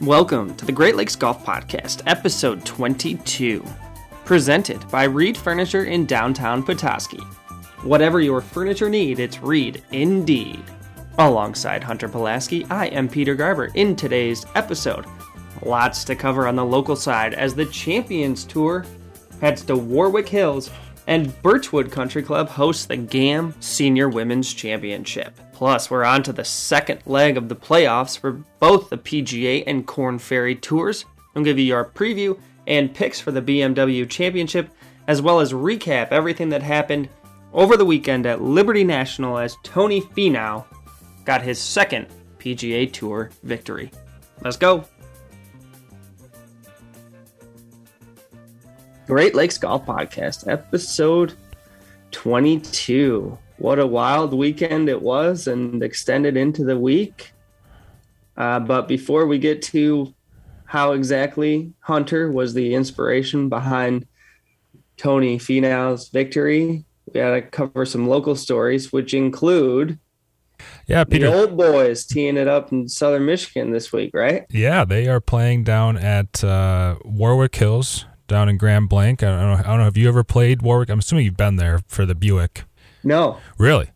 Welcome to the Great Lakes Golf Podcast, episode 22, presented by Reed Furniture in downtown Petoskey. Whatever your furniture need, it's Reed indeed. Alongside Hunter Pulaski, I am Peter Garber. In today's episode, lots to cover on the local side as the Champions Tour heads to Warwick Hills and Birchwood Country Club hosts the GAM Senior Women's Championship. Plus, we're on to the second leg of the playoffs for both the PGA and Korn Ferry Tours. I'll give you our preview and picks for the BMW Championship, as well as recap everything that happened over the weekend at Liberty National as Tony Finau got his second PGA Tour victory. Let's go! Great Lakes Golf Podcast, episode 22 what a wild weekend it was and extended into the week. Uh, but before we get to how exactly Hunter was the inspiration behind Tony Finau's victory, we got to cover some local stories, which include yeah, Peter. The old boys teeing it up in southern Michigan this week, right? Yeah, they are playing down at uh, Warwick Hills down in Grand Blanc. I don't know. I don't know. Have you ever played Warwick? I'm assuming you've been there for the Buick. No. Really?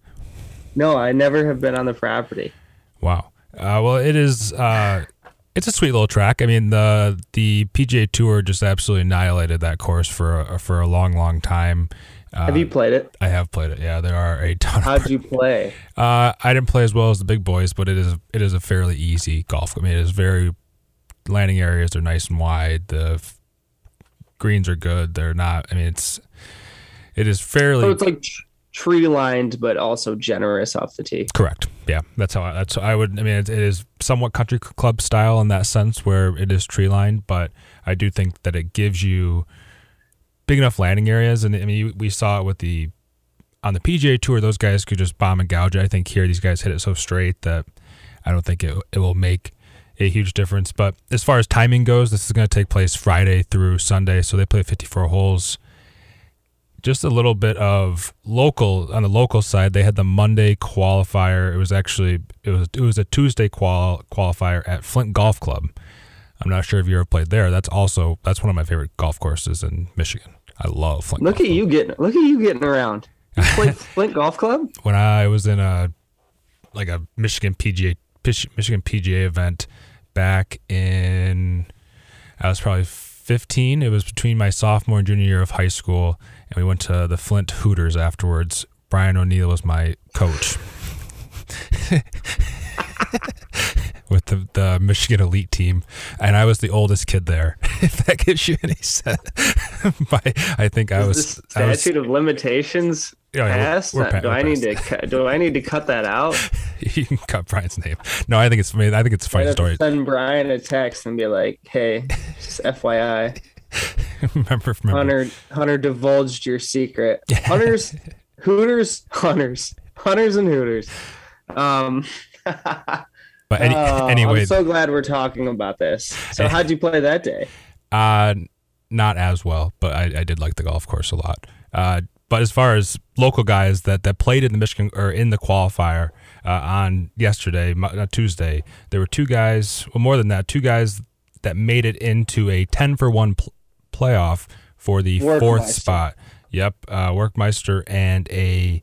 No, I never have been on the property. Wow. Uh, well, it is. Uh, it's a sweet little track. I mean, the the PGA Tour just absolutely annihilated that course for a, for a long, long time. Uh, have you played it? I have played it. Yeah, there are a ton. How'd you play? Uh, I didn't play as well as the big boys, but it is it is a fairly easy golf. I mean, it is very landing areas are nice and wide. The greens are good. They're not. I mean, it's it is fairly. So it's like tree lined, but also generous off the tee. Correct. Yeah, that's how I, that's how I would. I mean, it, it is somewhat country club style in that sense, where it is tree lined, but I do think that it gives you big enough landing areas. And I mean, we saw it with the on the PGA Tour; those guys could just bomb and gouge. I think here these guys hit it so straight that I don't think it it will make a huge difference. But as far as timing goes, this is going to take place Friday through Sunday, so they play 54 holes just a little bit of local on the local side. They had the Monday qualifier. It was actually it was it was a Tuesday qual qualifier at Flint Golf Club. I'm not sure if you ever played there. That's also that's one of my favorite golf courses in Michigan. I love Flint. Look golf at Club. you getting look at you getting around. You played Flint Golf Club when I was in a like a Michigan PGA Michigan PGA event back in I was probably 15. It was between my sophomore and junior year of high school and we went to the Flint Hooters afterwards. Brian O'Neill was my coach. with the, the Michigan elite team, and I was the oldest kid there. if that gives you any sense, I think I was statute I was, of limitations yeah, passed. We're, we're, do I need to do I need to cut that out? you can cut Brian's name. No, I think it's I think it's a funny story. Send Brian a text and be like, "Hey, just FYI." remember, remember, Hunter Hunter divulged your secret. Hunters, Hooters, Hunters, Hunters and Hooters. Um, but any, uh, anyway, I'm so glad we're talking about this. So, how'd you play that day? Uh, not as well, but I, I did like the golf course a lot. Uh, but as far as local guys that, that played in the Michigan or in the qualifier uh, on yesterday, not Tuesday, there were two guys. Well, more than that, two guys that made it into a ten for one pl- playoff for the fourth spot. Yep, uh, Workmeister and a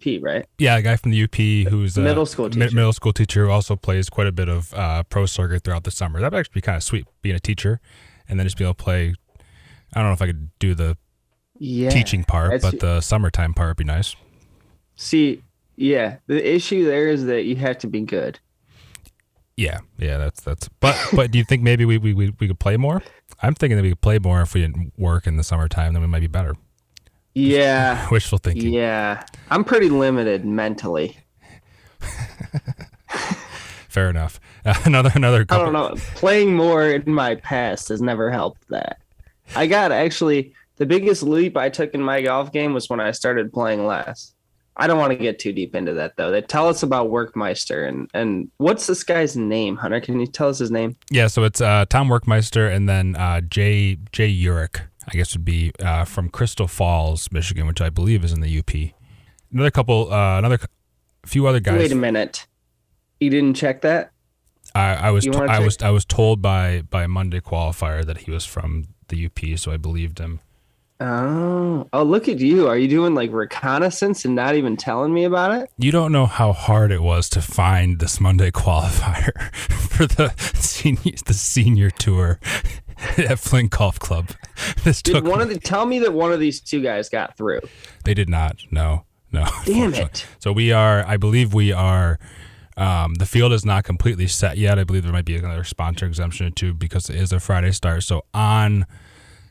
P, right? Yeah, a guy from the UP who's a middle school teacher. Mi- middle school teacher who also plays quite a bit of uh, pro circuit throughout the summer. That'd actually be kind of sweet being a teacher and then just be able to play. I don't know if I could do the yeah, teaching part, but the summertime part would be nice. See, yeah, the issue there is that you have to be good. Yeah, yeah, that's that's. But but do you think maybe we, we we could play more? I'm thinking that we could play more if we didn't work in the summertime. Then we might be better. Yeah, wishful thinking. Yeah, I'm pretty limited mentally. Fair enough. Uh, another another. Couple. I don't know. Playing more in my past has never helped that. I got actually the biggest leap I took in my golf game was when I started playing less. I don't want to get too deep into that though. They tell us about Workmeister and and what's this guy's name, Hunter? Can you tell us his name? Yeah, so it's uh, Tom Workmeister and then uh, Jay Jay Urich, I guess would be uh, from Crystal Falls, Michigan, which I believe is in the UP. Another couple, uh, another few other guys. Wait a minute, you didn't check that? I, I was to- I was I was told by by Monday qualifier that he was from the UP, so I believed him. Oh, oh, look at you! Are you doing like reconnaissance and not even telling me about it? You don't know how hard it was to find this Monday qualifier for the senior the senior tour at Flint Golf Club. This Did took one of the tell me that one of these two guys got through? they did not. No, no. Damn it! So we are, I believe we are, um, the field is not completely set yet. I believe there might be another sponsor exemption or two because it is a Friday start. So on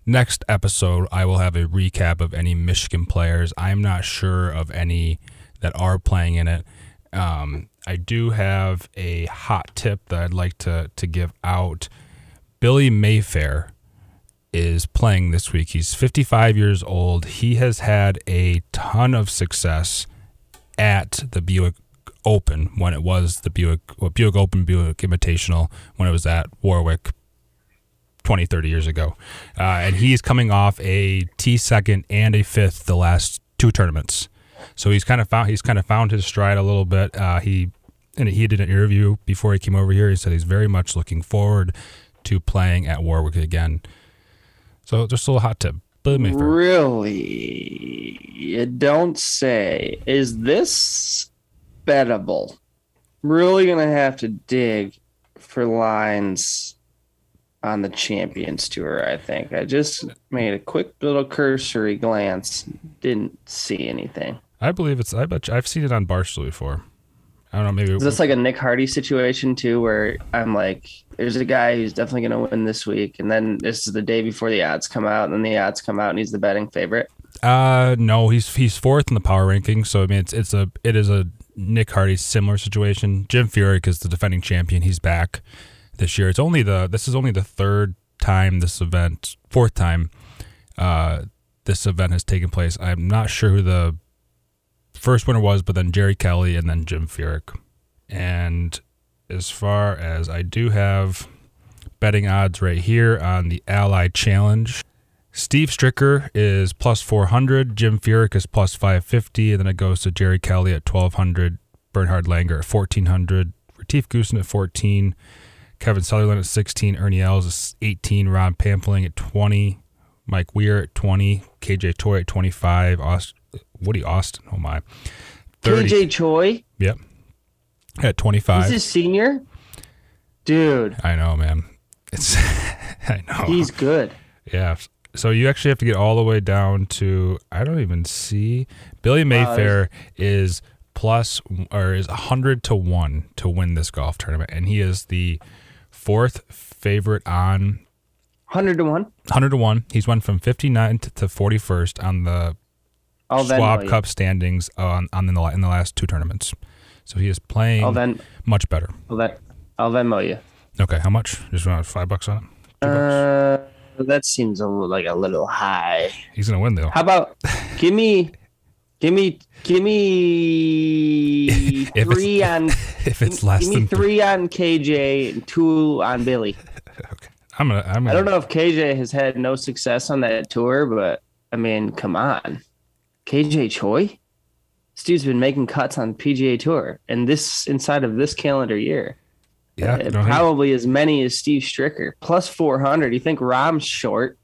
next episode, I will have a recap of any Michigan players. I'm not sure of any that are playing in it. Um, I do have a hot tip that I'd like to, to give out. Billy Mayfair is playing this week. He's 55 years old. He has had a ton of success at the Buick Open when it was the Buick well, Buick Open Buick Invitational when it was at Warwick 20 30 years ago. Uh, and he's coming off a T second and a fifth the last two tournaments. So he's kind of found he's kind of found his stride a little bit. Uh, he and he did an interview before he came over here. He said he's very much looking forward to playing at Warwick again. So just a little hot tip. Really? You don't say. Is this bettable? Really gonna have to dig for lines on the Champions Tour. I think I just made a quick little cursory glance. Didn't see anything. I believe it's. I bet you, I've seen it on Barstool before. I don't know. Maybe Is this like a Nick Hardy situation too, where I'm like, there's a guy who's definitely going to win this week, and then this is the day before the odds come out, and then the odds come out, and he's the betting favorite. Uh, no, he's he's fourth in the power ranking. So I mean, it's it's a it is a Nick Hardy similar situation. Jim Furyk is the defending champion. He's back this year. It's only the this is only the third time this event, fourth time, uh, this event has taken place. I'm not sure who the first winner was, but then Jerry Kelly and then Jim Furyk. And as far as I do have betting odds right here on the Ally Challenge. Steve Stricker is plus 400. Jim Furyk is plus 550. And then it goes to Jerry Kelly at 1200. Bernhard Langer at 1400. Retief Goosen at 14. Kevin Sutherland at 16. Ernie Els is 18. Rod Pampling at 20. Mike Weir at 20. KJ Choi at 25. Aust- Woody Austin, oh my. 30. KJ Choi, Yep. At 25. he's a senior, dude. I know, man. It's, I know. He's good. Yeah. So you actually have to get all the way down to I don't even see Billy Mayfair is plus or is hundred to one to win this golf tournament, and he is the fourth favorite on Hundred to one. hundred to one. He's won from fifty nine to forty first on the then Schwab Cup standings on on in the in the last two tournaments. So he is playing I'll then much better. I'll then I'll Venmo you. Okay, how much? Just want five bucks on it. Uh, that seems a, little- like a little high. He's gonna win though. How about give me, give me, give me three on. if it's less give me than three on KJ and two on Billy. okay. I'm gonna. I'm gonna. I don't know if KJ has had no success on that tour, but I mean, come on, KJ Choi. This dude's been making cuts on PGA Tour, and this inside of this calendar year. Yeah, Uh, probably as many as Steve Stricker. Plus 400. You think Rom's short?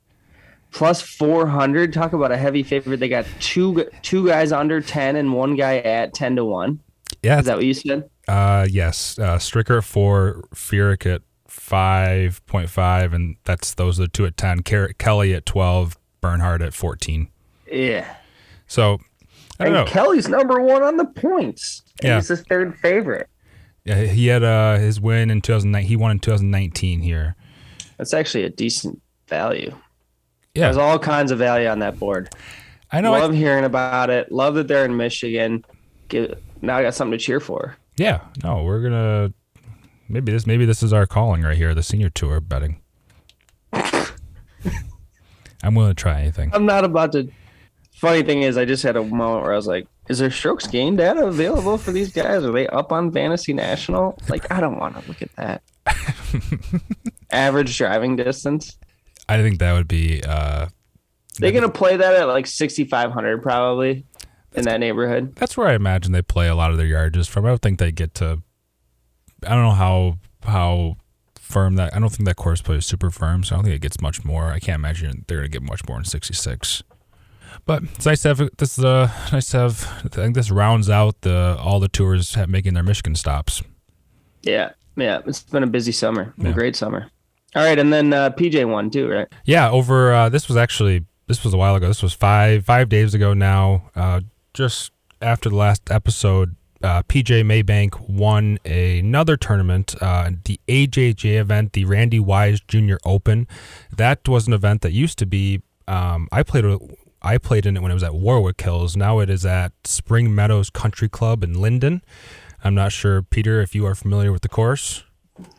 Plus 400. Talk about a heavy favorite. They got two two guys under 10 and one guy at 10 to 1. yeah. Is that what you said? Uh, yes. Uh, Stricker at four, Furyk at five point five, and that's those are the two at ten. Car- Kelly at twelve, Bernhard at fourteen. Yeah. So I don't And know. Kelly's number one on the points. Yeah. He's the third favorite. Yeah, he had uh, his win in 2009. He won in 2019 here. That's actually a decent value. Yeah, There's all kinds of value on that board. I know. I- Love hearing about it. Love that they're in Michigan. Get, now I got something to cheer for. yeah, no, we're gonna maybe this maybe this is our calling right here, the senior tour betting. I'm willing to try anything. I'm not about to. Funny thing is, I just had a moment where I was like, "Is there strokes gain data available for these guys? Are they up on Fantasy National? Like, I don't want to look at that. Average driving distance. I think that would be uh, They're gonna play that at like 6,500 probably in that neighborhood. that's where I imagine they play a lot of their yardages from. I don't think they get to. I don't know how how firm that. I don't think that course play is super firm, so I don't think it gets much more. I can't imagine they're gonna get much more in 66. But it's nice to have this. Is, Uh, nice to have. I think this rounds out the all the tours making their Michigan stops. Yeah, yeah. It's been a busy summer. Yeah. A great summer. All right, and then uh, PJ won too, right? Yeah. Over. Uh, this was actually this was a while ago. This was five five days ago now. Uh, just after the last episode, uh, PJ Maybank won another tournament, uh, the AJJ event, the Randy Wise Junior Open. That was an event that used to be. Um, I played I played in it when it was at Warwick Hills. Now it is at Spring Meadows Country Club in Linden. I'm not sure, Peter, if you are familiar with the course.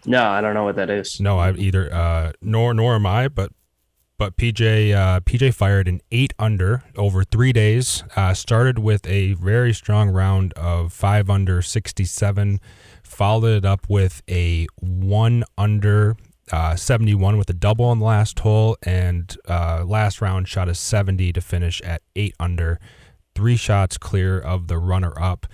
No, I don't know what that is. No, I either uh, nor nor am I. But but PJ uh, PJ fired an eight under over three days. Uh, started with a very strong round of five under 67. Followed it up with a one under uh, 71 with a double on the last hole, and uh, last round shot a 70 to finish at eight under, three shots clear of the runner up.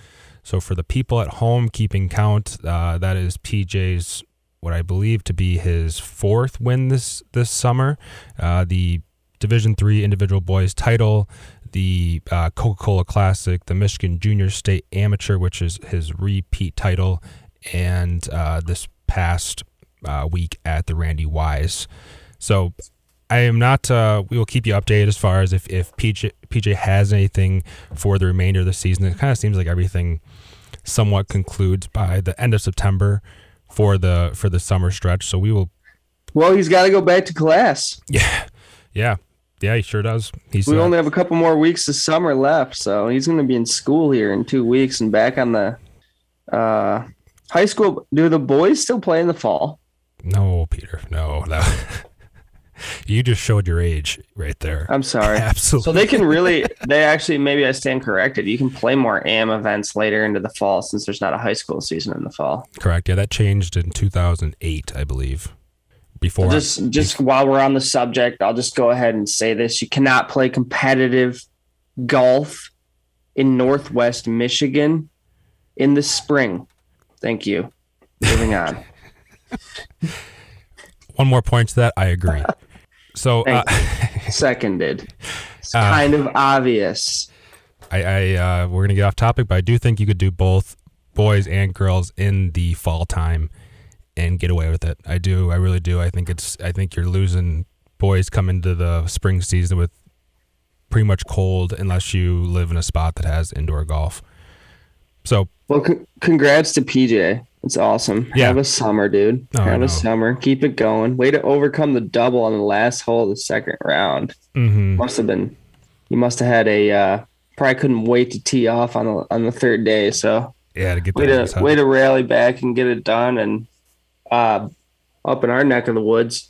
So for the people at home keeping count, uh, that is PJ's what I believe to be his fourth win this this summer. Uh, the Division Three individual boys title, the uh, Coca Cola Classic, the Michigan Junior State Amateur, which is his repeat title, and uh, this past uh, week at the Randy Wise. So I am not. Uh, we will keep you updated as far as if if PJ PJ has anything for the remainder of the season. It kind of seems like everything somewhat concludes by the end of September for the for the summer stretch. So we will. Well, he's got to go back to class. Yeah, yeah, yeah. He sure does. He's. We uh, only have a couple more weeks of summer left, so he's going to be in school here in two weeks and back on the uh, high school. Do the boys still play in the fall? No, Peter. No, that. You just showed your age right there. I'm sorry. Absolutely. So they can really, they actually, maybe I stand corrected. You can play more AM events later into the fall since there's not a high school season in the fall. Correct. Yeah, that changed in 2008, I believe. Before just just while we're on the subject, I'll just go ahead and say this: you cannot play competitive golf in Northwest Michigan in the spring. Thank you. Moving on. One more point to that. I agree. So uh, seconded. It's uh, kind of obvious. I, I uh, we're gonna get off topic, but I do think you could do both boys and girls in the fall time and get away with it. I do. I really do. I think it's. I think you're losing boys come into the spring season with pretty much cold unless you live in a spot that has indoor golf. So well, c- congrats to PJ. It's awesome. Yeah. Have a summer, dude. Oh, Have a summer. Keep it going. Way to overcome the double on the last hole of the second round. Mm-hmm. Must have been. You must have had a. Uh, probably couldn't wait to tee off on the on the third day. So yeah, to get way to way to rally back and get it done. And uh, up in our neck of the woods,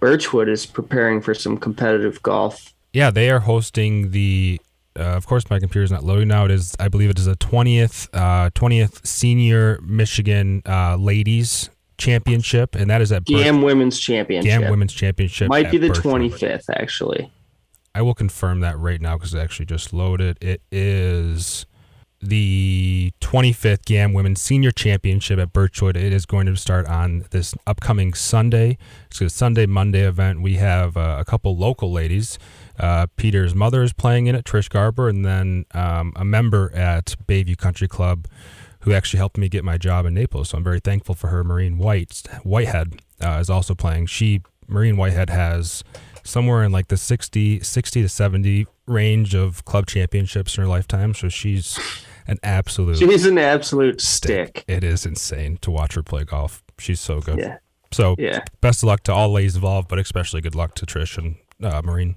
Birchwood is preparing for some competitive golf. Yeah, they are hosting the uh, of course, my computer is not loading now. It is, I believe, it is a twentieth, uh, twentieth senior Michigan uh, ladies championship, and that is at GAM Women's Championship. GAM Women's Championship might be the twenty fifth, actually. I will confirm that right now because it actually just loaded. It is the 25th GAM Women's Senior Championship at Birchwood. It is going to start on this upcoming Sunday. It's a Sunday Monday event. We have uh, a couple local ladies uh, Peter's mother is playing in it, Trish Garber, and then um, a member at Bayview Country Club who actually helped me get my job in Naples. So I'm very thankful for her. Marine White Whitehead uh, is also playing. She Marine Whitehead has somewhere in like the 60, 60 to 70 range of club championships in her lifetime. So she's an absolute. She's an absolute stick. stick. It is insane to watch her play golf. She's so good. Yeah. So yeah. best of luck to all ladies involved, but especially good luck to Trish and uh, Marine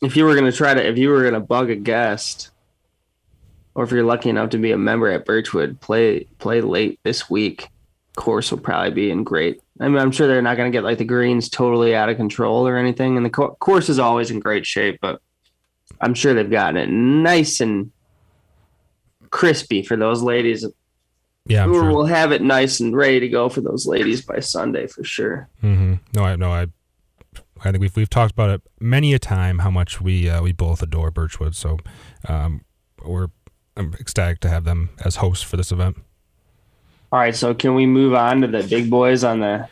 if you were going to try to, if you were going to bug a guest, or if you're lucky enough to be a member at Birchwood, play play late this week. Course will probably be in great. I mean, I'm sure they're not going to get like the greens totally out of control or anything, and the co- course is always in great shape. But I'm sure they've gotten it nice and crispy for those ladies. Yeah, sure. we'll have it nice and ready to go for those ladies by Sunday for sure. Mm-hmm. No, I no, I I think we've we've talked about it many a time how much we uh, we both adore Birchwood. So um, we're I'm ecstatic to have them as hosts for this event. All right, so can we move on to the big boys on the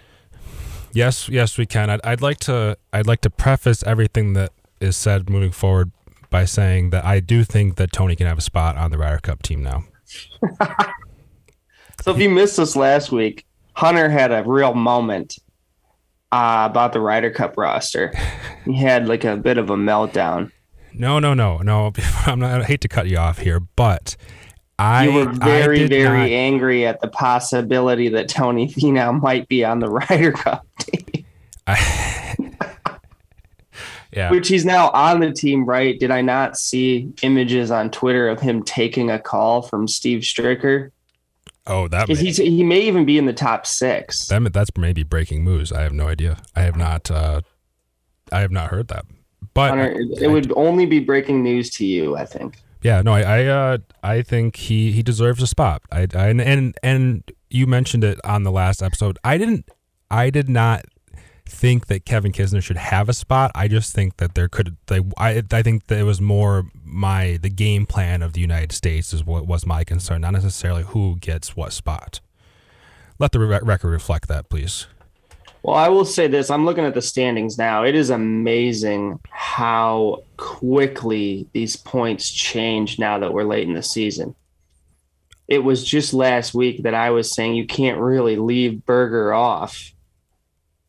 Yes, yes, we can. I'd, I'd like to. I'd like to preface everything that is said moving forward by saying that I do think that Tony can have a spot on the Ryder Cup team now. So if you missed us last week, Hunter had a real moment uh, about the Ryder Cup roster. He had like a bit of a meltdown. No, no, no, no. I'm not. I hate to cut you off here, but I You were very, very not- angry at the possibility that Tony Finau might be on the Ryder Cup team, yeah. which he's now on the team, right? Did I not see images on Twitter of him taking a call from Steve Stricker? Oh, that. Because he's he may even be in the top six. that that's maybe breaking news. I have no idea. I have not. Uh, I have not heard that. But Hunter, it, it would only be breaking news to you, I think. Yeah, no, I, I, uh, I think he he deserves a spot. I, I and, and and you mentioned it on the last episode. I didn't, I did not think that Kevin Kisner should have a spot. I just think that there could, they, I, I think that it was more my the game plan of the United States is what was my concern, not necessarily who gets what spot. Let the re- record reflect that, please. Well, I will say this. I'm looking at the standings now. It is amazing how quickly these points change now that we're late in the season. It was just last week that I was saying you can't really leave Berger off.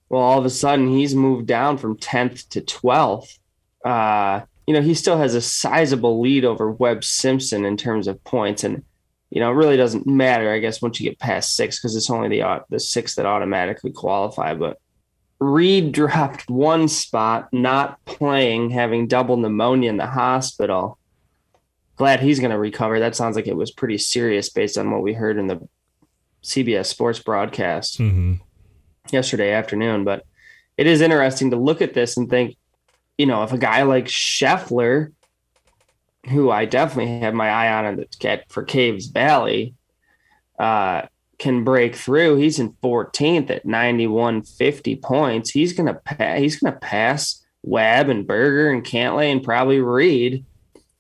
Well, all of a sudden he's moved down from 10th to 12th. Uh, you know, he still has a sizable lead over Webb Simpson in terms of points. And you know, it really doesn't matter, I guess, once you get past six because it's only the the six that automatically qualify. But Reed dropped one spot, not playing, having double pneumonia in the hospital. Glad he's going to recover. That sounds like it was pretty serious based on what we heard in the CBS Sports broadcast Mm-hmm. yesterday afternoon. But it is interesting to look at this and think, you know, if a guy like Scheffler, who I definitely have my eye on cat for Caves Valley, uh, can break through. He's in 14th at 9150 points. He's gonna pa- he's gonna pass Webb and Berger and Cantlay and probably Reed,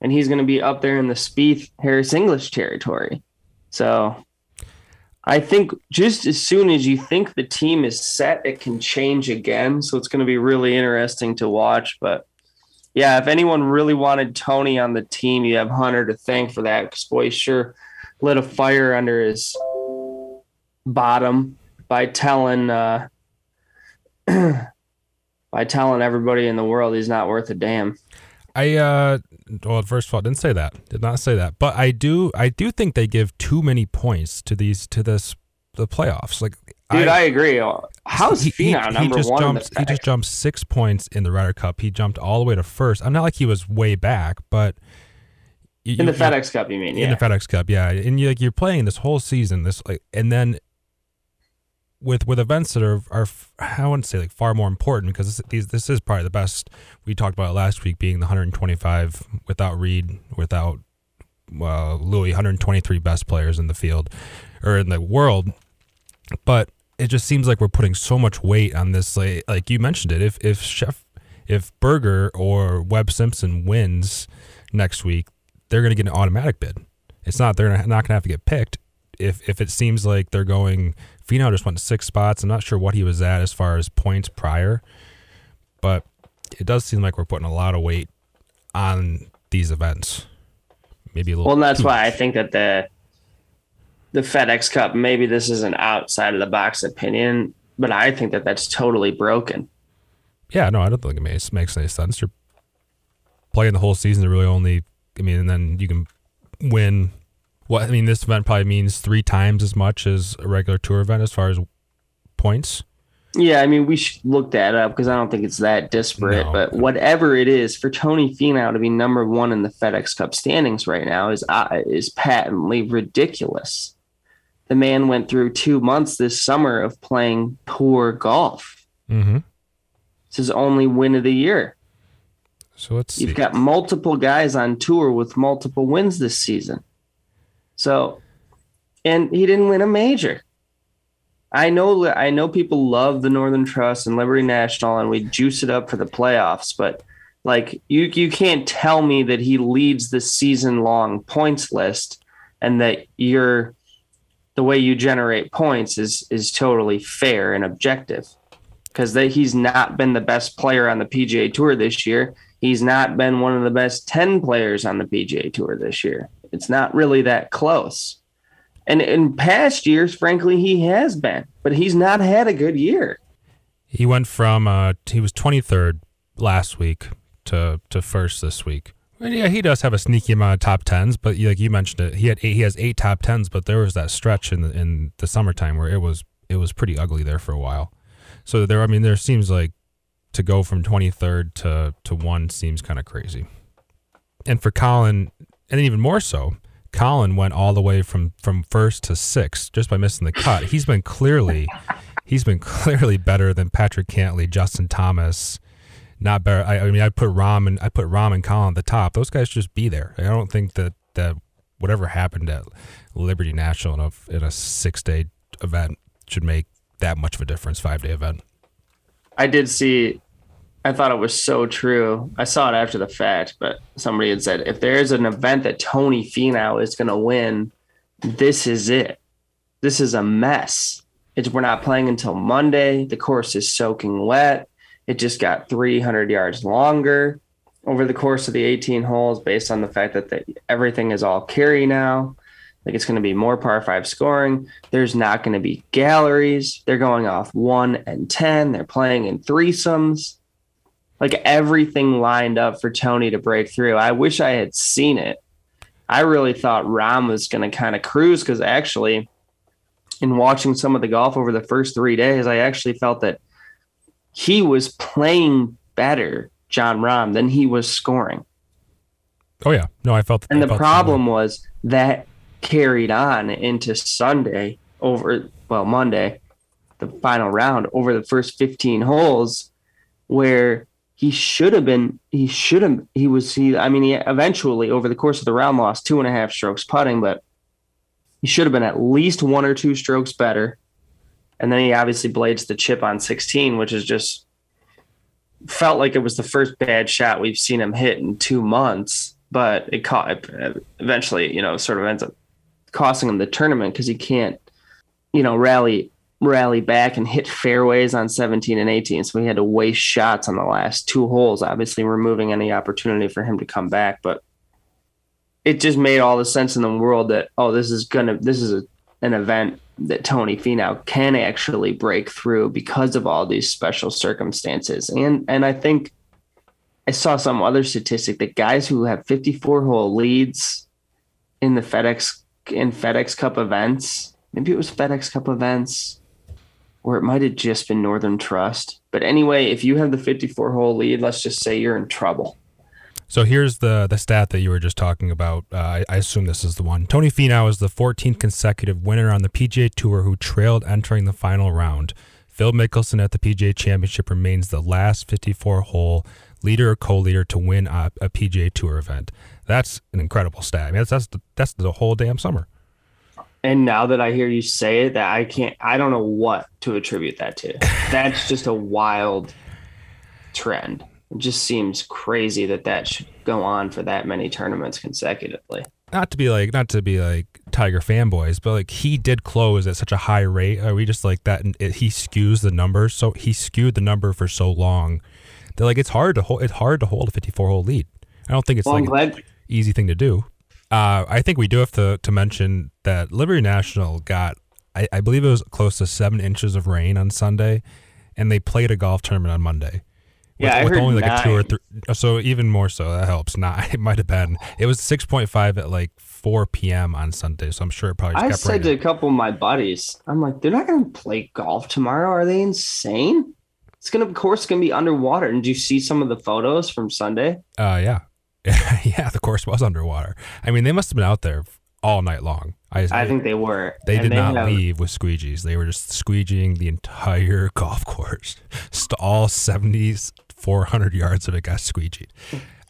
and he's gonna be up there in the Spieth Harris English territory. So I think just as soon as you think the team is set, it can change again. So it's going to be really interesting to watch. But yeah, if anyone really wanted Tony on the team, you have Hunter to thank for that because boy, sure lit a fire under his bottom by telling uh, by telling everybody in the world he's not worth a damn. I uh well first of all didn't say that. Did not say that. But I do I do think they give too many points to these to this the playoffs. Like Dude, I, agree. How's he, he- he number just one in the jumped he just jumped six points in the Ryder Cup. He jumped all the way to first. I'm not like he was way back, but you- in the you- FedEx Cup? You mean? in Yeah. the FedEx Cup, yeah. And you like you're playing this whole season, this like, and then with with events that are are I wouldn't say like far more important because this these this is probably the best. We talked about last week being the 125 without Reed, without uh, Louis, 123 best players in the field or in the world, but it just seems like we're putting so much weight on this. Like, like you mentioned it, if if Chef, if Berger or Webb Simpson wins next week, they're going to get an automatic bid. It's not they're not going to have to get picked. If if it seems like they're going, Finau just went six spots. I'm not sure what he was at as far as points prior, but it does seem like we're putting a lot of weight on these events. Maybe a little. Well, and that's why I think that the the FedEx Cup, maybe this is an outside of the box opinion, but I think that that's totally broken. Yeah, no, I don't think it makes makes any sense. You're playing the whole season to really only. I mean, and then you can win. What I mean, this event probably means three times as much as a regular tour event as far as points. Yeah, I mean, we should look that up because I don't think it's that disparate. No. But whatever it is, for Tony Finau to be number one in the FedEx Cup standings right now is uh, is patently ridiculous. The man went through two months this summer of playing poor golf. Mm-hmm. It's his only win of the year. So let's. You've got multiple guys on tour with multiple wins this season. So, and he didn't win a major. I know I know people love the Northern Trust and Liberty National and we juice it up for the playoffs, but like you you can't tell me that he leads the season long points list and that you're the way you generate points is is totally fair and objective because that he's not been the best player on the PGA Tour this year. He's not been one of the best 10 players on the PGA Tour this year. It's not really that close. And in past years, frankly, he has been, but he's not had a good year. He went from uh, he was 23rd last week to to first this week. And yeah, he does have a sneaky amount of top tens, but like you mentioned it, he had eight, he has eight top tens, but there was that stretch in the in the summertime where it was it was pretty ugly there for a while. So there, I mean, there seems like to go from 23rd to to one seems kind of crazy. And for Collin, and then even more so, Collin went all the way from from first to sixth just by missing the cut. He's been clearly he's been clearly better than Patrick Cantlay, Justin Thomas. Not better. I, I mean, I put Rahm and I put Rahm and Collin at the top. Those guys just be there. I don't think that that whatever happened at Liberty National in a, in a six day event should make that much of a difference. Five day event. I did see I thought it was so true. I saw it after the fact, but somebody had said if there's an event that Tony Finau is going to win, this is it. This is a mess. It's we're not playing until Monday. The course is soaking wet. It just got 300 yards longer over the course of the 18 holes, based on the fact that everything is all carry now. Like it's going to be more par five scoring. There's not going to be galleries. They're going off one and 10. They're playing in threesomes like everything lined up for Tony to break through. I wish I had seen it. I really thought Rahm was going to kind of cruise because actually, in watching some of the golf over the first three days, I actually felt that he was playing better, Jon Rahm, than he was scoring. Oh yeah, no, I felt. And I the felt problem was that carried on into Sunday over well Monday, the final round over the first fifteen holes, where he should have been he should have he was he i mean he eventually over the course of the round lost two and a half strokes putting but he should have been at least one or two strokes better. And then he obviously blades the chip on 16 which is just felt like it was the first bad shot we've seen him hit in two months but it caught eventually you know sort of ends up costing him the tournament because he can't you know rally rally back and hit fairways on 17 and 18. So we had to waste shots on the last two holes, obviously removing any opportunity for him to come back. But it just made all the sense in the world that, oh, this is going to, this is a, an event that Tony Finau can actually break through because of all these special circumstances. And, and I think I saw some other statistic that guys who have 54 hole leads in the FedEx, in FedEx Cup events, maybe it was FedEx Cup events, or it might have just been Northern Trust. But anyway, if you have the 54 hole lead, let's just say you're in trouble. So here's the the stat that you were just talking about. Uh, I, I, assume this is the one. Tony Finau is the 14th consecutive winner on the PGA Tour who trailed entering the final round. Phil Mickelson at the PGA Championship remains the last 54 hole leader or co-leader to win a, a PGA Tour event. That's an incredible stat. I mean, that's that's the, that's the whole damn summer. And now that I hear you say it, that I can't, I don't know what to attribute that to. That's just a wild trend. It just seems crazy that that should go on for that many tournaments consecutively. Not to be like, not to be like Tiger fanboys, but like he did close at such a high rate. Are we just like that? It, he skews the numbers, so he skewed the number for so long. That like it's hard to hold. It's hard to hold a 54 hole lead. I don't think it's well, like an easy thing to do. Uh, I think we do have to, to mention that Liberty National got, I, I, believe it was close to seven inches of rain on Sunday, and they played a golf tournament on Monday. With, yeah, I with heard only like nine. a two or three. So even more so, that helps. Not it might have been. It was six point five at like four p.m. on Sunday, so I'm sure it probably. I said raining. to a couple of my buddies, I'm like, they're not going to play golf tomorrow. Are they insane? It's gonna, of course, gonna be underwater. And do you see some of the photos from Sunday? Uh, yeah, yeah, the course was underwater. I mean, they must have been out there all night long. I, I think they were. They and did they not have, leave with squeegees. They were just squeegeeing the entire golf course. all 70, 400 yards of it got squeegeed.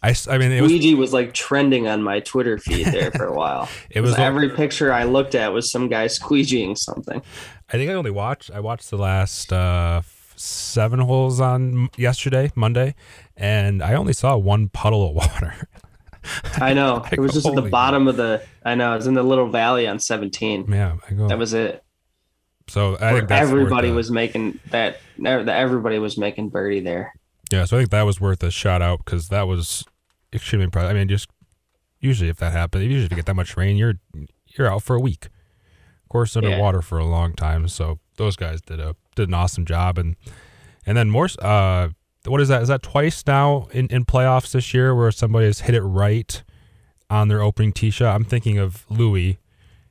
I, I mean, it squeegee was, was like trending on my Twitter feed there for a while. it was every picture I looked at was some guy squeegeeing something. I think I only watched. I watched the last uh, seven holes on yesterday, Monday, and I only saw one puddle of water. I know. Like, it was just at the bottom of the. I know. It was in the little valley on 17. Yeah, I go. That was it. so I think everybody was making that. that Everybody was making birdie there. Yeah, so I think that was worth a shout out because that was extremely impressive. I mean, just usually if that happens, usually if you get that much rain, you're you're out for a week. Of course, Yeah. underwater for a long time. So those guys did a did an awesome job, and and then more. Uh, what is that? Is that twice now in in playoffs this year where somebody has hit it right on their opening tee shot? I'm thinking of Louis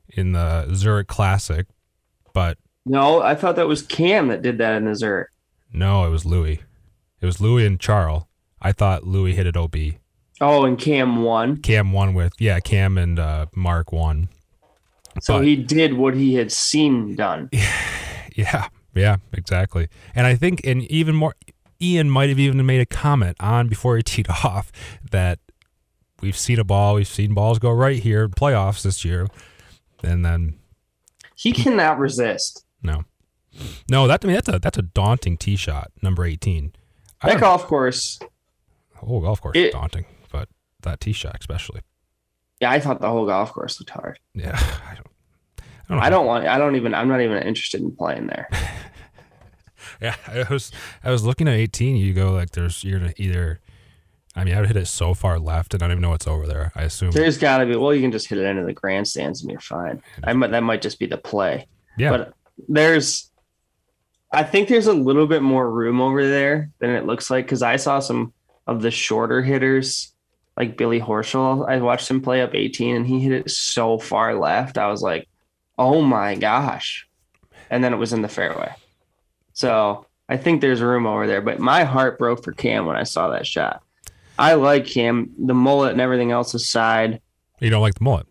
in the Zurich Classic, but No, I thought that was Cam that did that in the Zurich. no, it was Louis. It was Louis and Charles. I thought Louis hit it OB. Oh, and Cam won. Cam won with yeah, Cam and uh, Marc won. So But- he did what he had seen done. yeah, yeah, exactly. And I think and even more, Ian might have even made a comment on before he teed off that we've seen a ball, we've seen balls go right here in playoffs this year, and then He cannot resist. no, no, that I mean that's a that's a daunting tee shot, number eighteen. I That golf course. oh, golf course it- is daunting, but that tee shot especially. Yeah, I thought the whole golf course looked hard. Yeah, I don't. I don't, know I don't want. I don't even. I'm not even interested in playing there. Yeah, I was I was looking at 18. You go like there's you're gonna either. I mean, I would hit it so far left, and I don't even know what's over there. I assume. There's got to be. Well, you can just hit it into the grandstands and you're fine. I might. That might just be the play. yeah, But there's. I think there's a little bit more room over there than it looks like because I saw some of the shorter hitters, like Billy Horschel. I watched him play up 18 and he hit it so far left. I was like, oh my gosh. And then it was in the fairway. So I think there's room over there. But my heart broke for Cam when I saw that shot. I like Cam, the mullet and everything else aside. you don't like the mullet.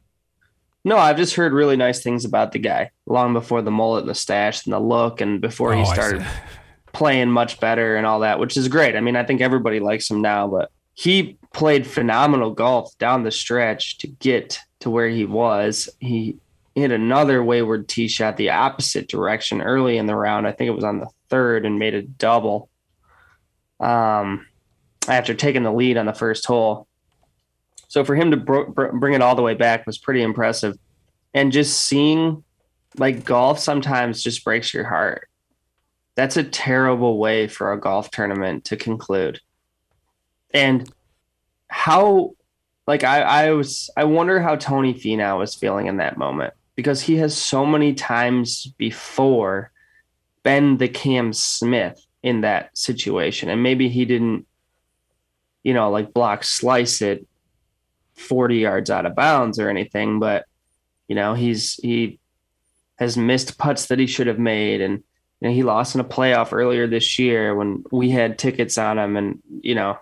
No, I've just heard really nice things about the guy long before the mullet and the stash and the look and before Oh, he started playing much better and all that, which is great. I mean, I think everybody likes him now, but he played phenomenal golf down the stretch to get to where he was. He hit another wayward tee shot the opposite direction early in the round. I think it was on the third and made a double. Um, after taking the lead on the first hole. So for him to br- bring it all the way back was pretty impressive. And just seeing like golf sometimes just breaks your heart. That's a terrible way for a golf tournament to conclude. And how like I, I was I wonder how Tony Finau was feeling in that moment because he has so many times before been the Cam Smith in that situation. And maybe he didn't, you know, like block slice it 40 yards out of bounds or anything, but you know, he's he has missed putts that he should have made and you know, he lost in a playoff earlier this year when we had tickets on him and you know,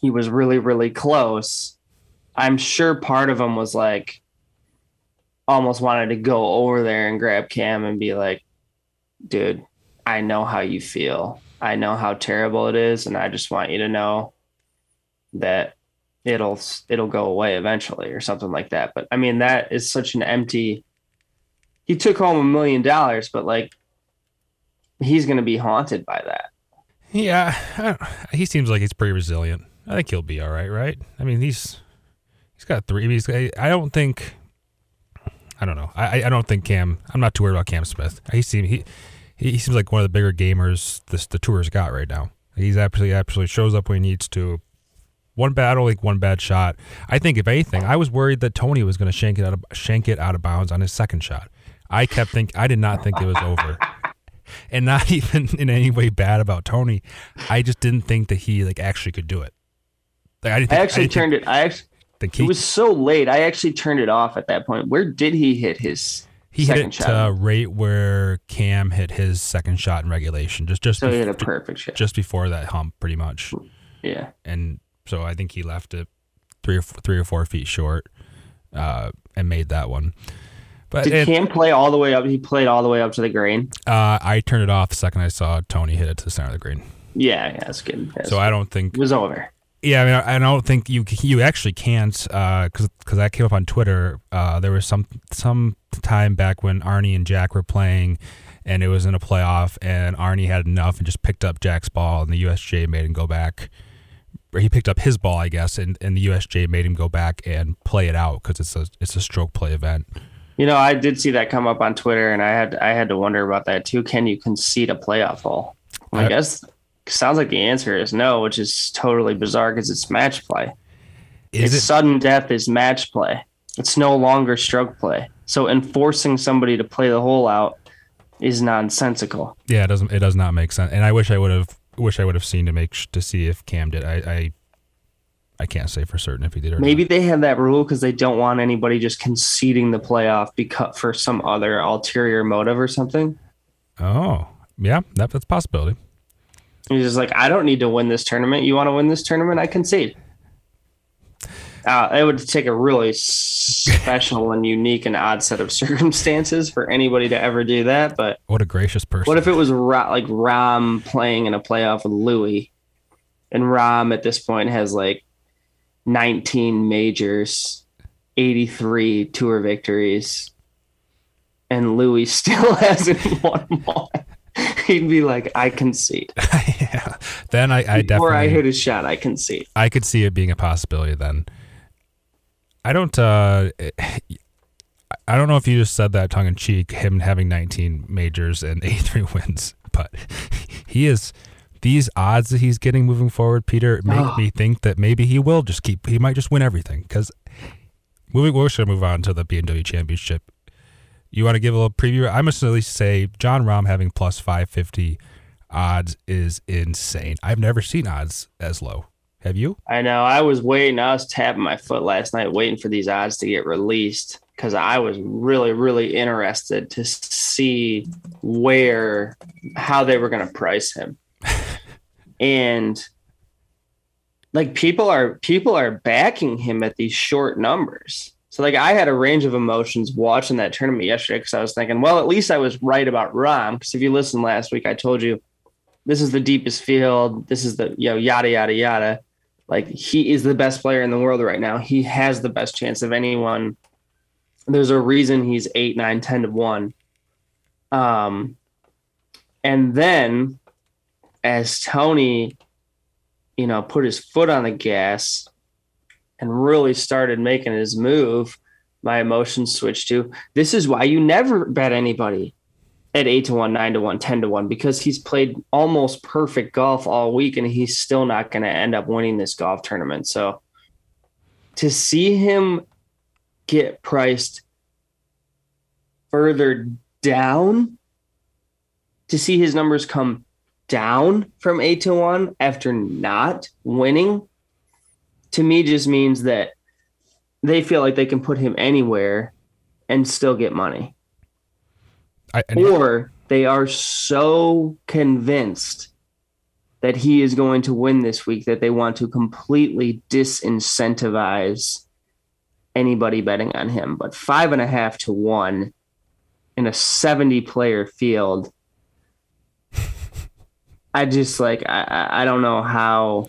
he was really really close. I'm sure part of him was like almost wanted to go over there and grab Cam and be like, dude, I know how you feel. I know how terrible it is and I just want you to know that it'll it'll go away eventually or something like that. But I mean that is such an empty he took home a million dollars, but like he's going to be haunted by that. Yeah, he seems like he's pretty resilient. I think he'll be all right, right? I mean, he's he's got three. He's, I I don't think. I don't know. I I don't think Cam. I'm not too worried about Cam Smith. He seem he he seems like one of the bigger gamers this the tour's got right now. He's absolutely absolutely shows up when he needs to. One bad, like one bad shot. I think if anything, I was worried that Tony was going to shank it out of shank it out of bounds on his second shot. I kept think I did not think it was over and not even in any way bad about Tony. I just didn't think that he like actually could do it. Like, I, didn't I think, actually didn't turned it I actually think, think it he, was so late. I actually turned it off at that point. Where did he hit his he hit second it shot? uh, right where Cam hit his second shot in regulation, just just so he hit a perfect shot. just before that hump, pretty much. Yeah. And so I think he left it three or four, three or four feet short, uh, and made that one. But Did it, Cam play all the way up? He played all the way up to the green. uh, I turned it off the second I saw Tony hit it to the center of the green. Yeah, yeah, that's good. That's So I don't think it was over. Yeah, I mean, I I don't think you you actually can't because because that came up on Twitter. Uh, there was some some time back when Arnie and Jack were playing, and it was in a playoff, and Arnie had enough and just picked up Jack's ball, and the USGA made him go back or he picked up his ball, I guess, and, and the USGA made him go back and play it out because it's a it's a stroke play event. You know, I did see that come up on Twitter, and I had I had to wonder about that too. Can you concede a playoff hole? I, I guess sounds like the answer is no, which is totally bizarre because it's match play. Is it's it, sudden death is match play. It's no longer stroke play. So enforcing somebody to play the hole out is nonsensical. Yeah, it doesn't. It does not make sense. And I wish I would have wish I would have seen to make to see if Cam did. I I, I can't say for certain if he did or maybe not. they have that rule because they don't want anybody just conceding the playoff because for some other ulterior motive or something. Oh yeah, that, that's a possibility. He's just like, I don't need to win this tournament. You want to win this tournament? I concede. Uh, it would take a really special and unique and odd set of circumstances for anybody to ever do that. But what a gracious person! What if it was Ra- like Rahm playing in a playoff with Louis, and Rahm at this point has like 19 majors, 83 tour victories, and Louis still hasn't won one. He'd be like, "I concede." Yeah. Then I, I Before I hit a shot, I can see. I could see it being a possibility then. I don't. Uh, I don't know if you just said that tongue in cheek, him having 19 majors and 83 wins, but he is. These odds that he's getting moving forward, Peter, make oh. me think that maybe he will just keep. He might just win everything because moving. We should move on to the BMW Championship. You want to give a little preview? I must at least say Jon Rahm having plus 550 odds is insane. I've never seen odds as low. Have you? I know. I was waiting. I was tapping my foot last night, waiting for these odds to get released because I was really, really interested to see where, how they were going to price him. and like people are people are backing him at these short numbers. So like I had a range of emotions watching that tournament yesterday because I was thinking, well, at least I was right about Rahm. Because if you listened last week, I told you this is the deepest field. This is the you know yada yada yada. Like he is the best player in the world right now. He has the best chance of anyone. There's a reason he's eight, nine, ten to one. Um, and then as Tony, you know, put his foot on the gas and really started making his move, my emotions switched to this is why you never bet anybody at eight to one, nine to one, 10 to one, because he's played almost perfect golf all week and he's still not going to end up winning this golf tournament. So to see him get priced further down, to see his numbers come down from eight to one after not winning, to me just means that they feel like they can put him anywhere and still get money. I, or they are so convinced that he is going to win this week that they want to completely disincentivize anybody betting on him. But five and a half to one in a 70 player field. I just like I, I don't know how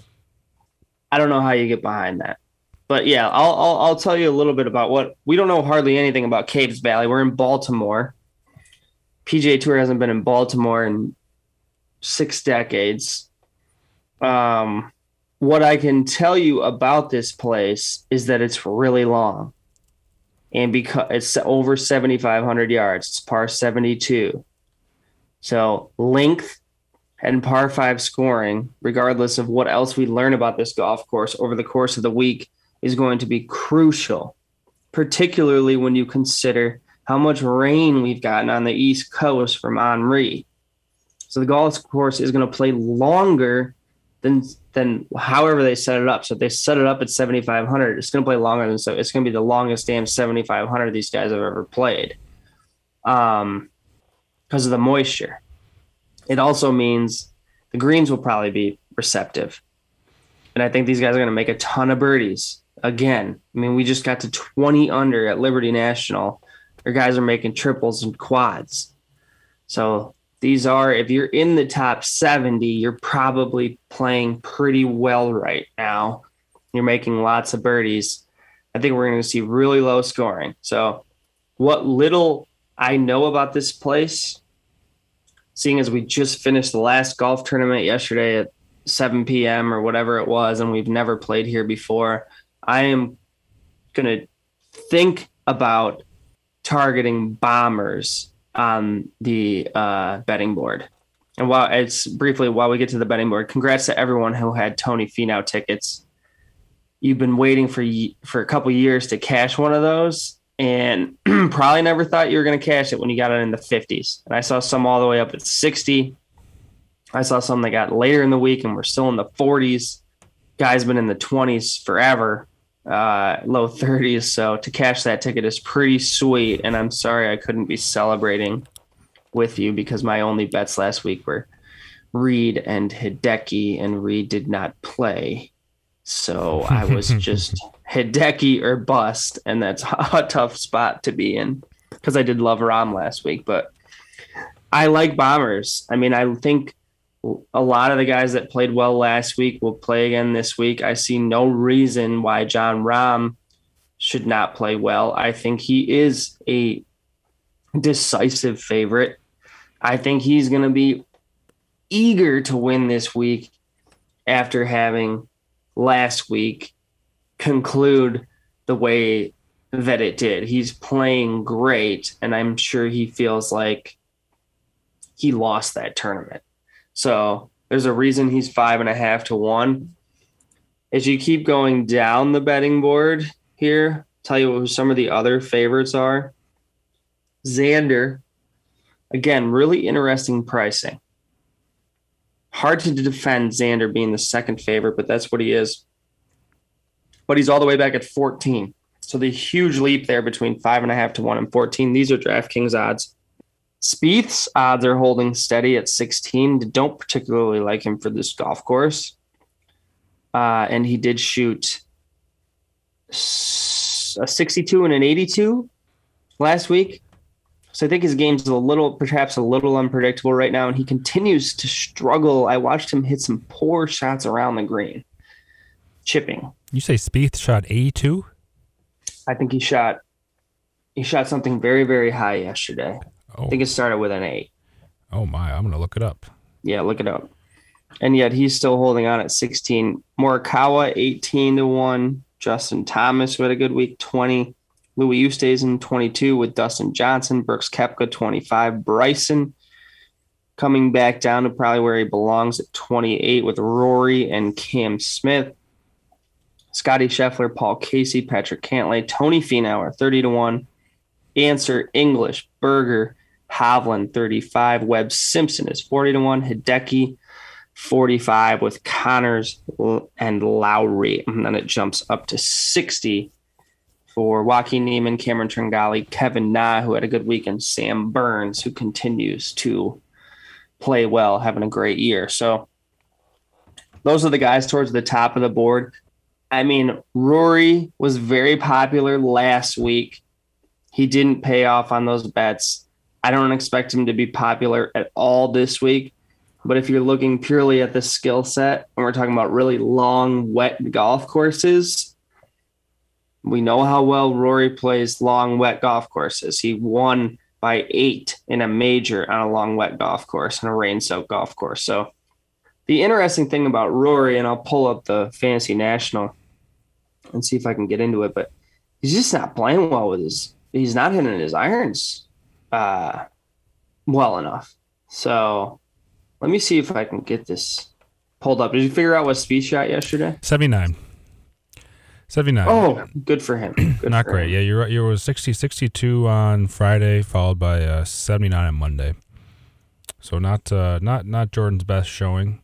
I don't know how you get behind that. But yeah, I'll, I'll I'll tell you a little bit about what we don't know hardly anything about Caves Valley. We're in Baltimore. PGA Tour hasn't been in Baltimore in six decades. Um, what I can tell you about this place is that it's really long, and because it's over seventy five hundred yards, it's par seventy two. So length and par five scoring, regardless of what else we learn about this golf course over the course of the week, is going to be crucial, particularly when you consider how much rain we've gotten on the East Coast from Henri. So the golf course is going to play longer than than however they set it up. So if they set it up at 7,500, it's going to play longer than so. It's going to be the longest damn 7,500 these guys have ever played, um, because of the moisture. It also means the greens will probably be receptive, and I think these guys are going to make a ton of birdies again. I mean, we just got to 20 under at Liberty National guys are making triples and quads. So these are, if you're in the top 70, you're probably playing pretty well right now. You're making lots of birdies. I think we're going to see really low scoring. So, what little I know about this place, seeing as we just finished the last golf tournament yesterday at 7 p.m. or whatever it was, and we've never played here before, I am going to think about targeting bombers on the uh, betting board. And while it's briefly while we get to the betting board, congrats to everyone who had Tony Finau tickets. You've been waiting for for a couple years to cash one of those, and probably never thought you were going to cash it when you got it in the 50s. And I saw some all the way up at 60. I saw some that got later in the week and we're still in the 40s. Guys been in the 20s forever, uh, low 30s. So to cash that ticket is pretty sweet. And I'm sorry I couldn't be celebrating with you because my only bets last week were Reed and Hideki, and Reed did not play. So I was just Hideki or bust, and that's a tough spot to be in because I did love Rahm last week. But I like Bombers. I mean, I think a lot of the guys that played well last week will play again this week. I see no reason why Jon Rahm should not play well. I think he is a decisive favorite. I think he's going to be eager to win this week after having last week conclude the way that it did. He's playing great, and I'm sure he feels like he lost that tournament. So there's a reason he's five and a half to one. As you keep going down the betting board here, tell you who some of the other favorites are. Xander, again, really interesting pricing. Hard to defend Xander being the second favorite, but that's what he is. But he's all the way back at 14. So the huge leap there between five and a half to one and 14. These are DraftKings odds. Spieth's odds are holding steady at 16. Don't particularly like him for this golf course. Uh, and he did shoot a 62 and an 82 last week. So I think his game's a little, perhaps a little unpredictable right now, and he continues to struggle. I watched him hit some poor shots around the green, chipping. You say Spieth shot 82? I think he shot he shot something very very high yesterday. Oh. I think it started with an eight. Oh my! I'm gonna look it up. Yeah, look it up. And yet he's still holding on at 16. Morikawa 18 to one. Justin Thomas who had a good week 20. Louis Oosthuizen 22 with Dustin Johnson. Brooks Koepka 25. Bryson coming back down to probably where he belongs at 28 with Rory and Cam Smith. Scotty Scheffler, Paul Casey, Patrick Cantlay, Tony Finau 30 to 1. Harris English, Berger, Hovland 35. Webb Simpson is 40 to 1. Hideki 45 with Conners and Lowry. And then it jumps up to 60 for Joaquin Niemann, Cameron Tringale, Kevin Na, who had a good week, and Sam Burns, who continues to play well, having a great year. So those are the guys towards the top of the board. I mean, Rory was very popular last week. He didn't pay off on those bets. I don't expect him to be popular at all this week. But if you're looking purely at the skill set, and we're talking about really long, wet golf courses, we know how well Rory plays long, wet golf courses. He won by eight in a major on a long, wet golf course and a rain soaked golf course. So, the interesting thing about Rory, and I'll pull up the Fantasy National and see if I can get into it, but he's just not playing well with his, he's not hitting his irons uh, well enough. So, let me see if I can get this pulled up. Did you figure out what Spieth shot yesterday? 79. 79. Oh, good for him. Good Not for great. Him. Yeah, you're. You were 60, 62 on Friday, followed by uh, 79 on Monday. So not uh, not not Jordan's best showing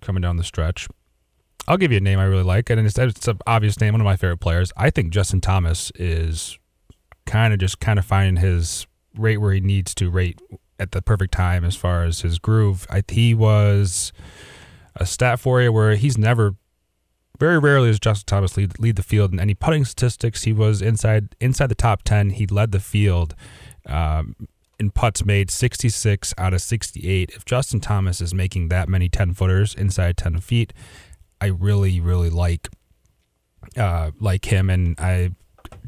coming down the stretch. I'll give you a name I really like, and it's, it's an obvious name, one of my favorite players. I think Justin Thomas is kind of just kind of finding his rate where he needs to rate at the perfect time as far as his groove. I, he was a stat for you where he's never very rarely does Justin Thomas lead lead the field in any putting statistics. He was inside inside the top ten. He led the field um, in putts made, sixty six out of sixty eight. If Justin Thomas is making that many ten footers inside ten feet, I really really like uh, like him, and I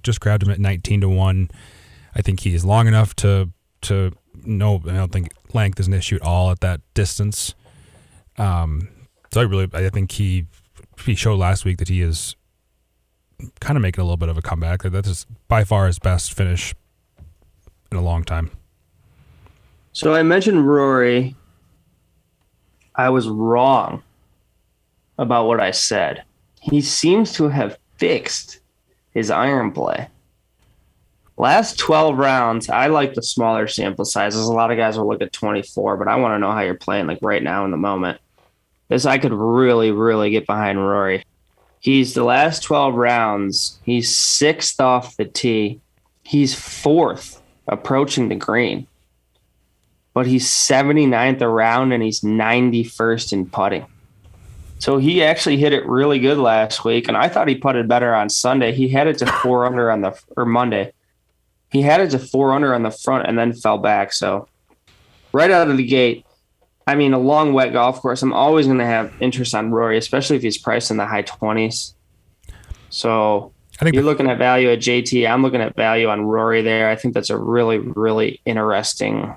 just grabbed him at nineteen to one. I think he is long enough to to no. I don't think length is an issue at all at that distance. Um, So I really, I think he he showed last week that he is kind of making a little bit of a comeback. That is by far his best finish in a long time. So I mentioned Rory. I was wrong about what I said. He seems to have fixed his iron play. Last 12 rounds, I like the smaller sample sizes. A lot of guys will look at 24, but I want to know how you're playing like right now in the moment. This I could really, really get behind Rory. He's the last 12 rounds, he's sixth off the tee. He's fourth approaching the green. But he's 79th around and he's 91st in putting. So he actually hit it really good last week, and I thought he putted better on Sunday. He had it to four under on the or Monday. He had it to four under on the front and then fell back. So right out of the gate, I mean, a long wet golf course. I'm always going to have interest on Rory, especially if he's priced in the high twenties. So I think you're looking at value at JT. I'm looking at value on Rory there. I think that's a really, really interesting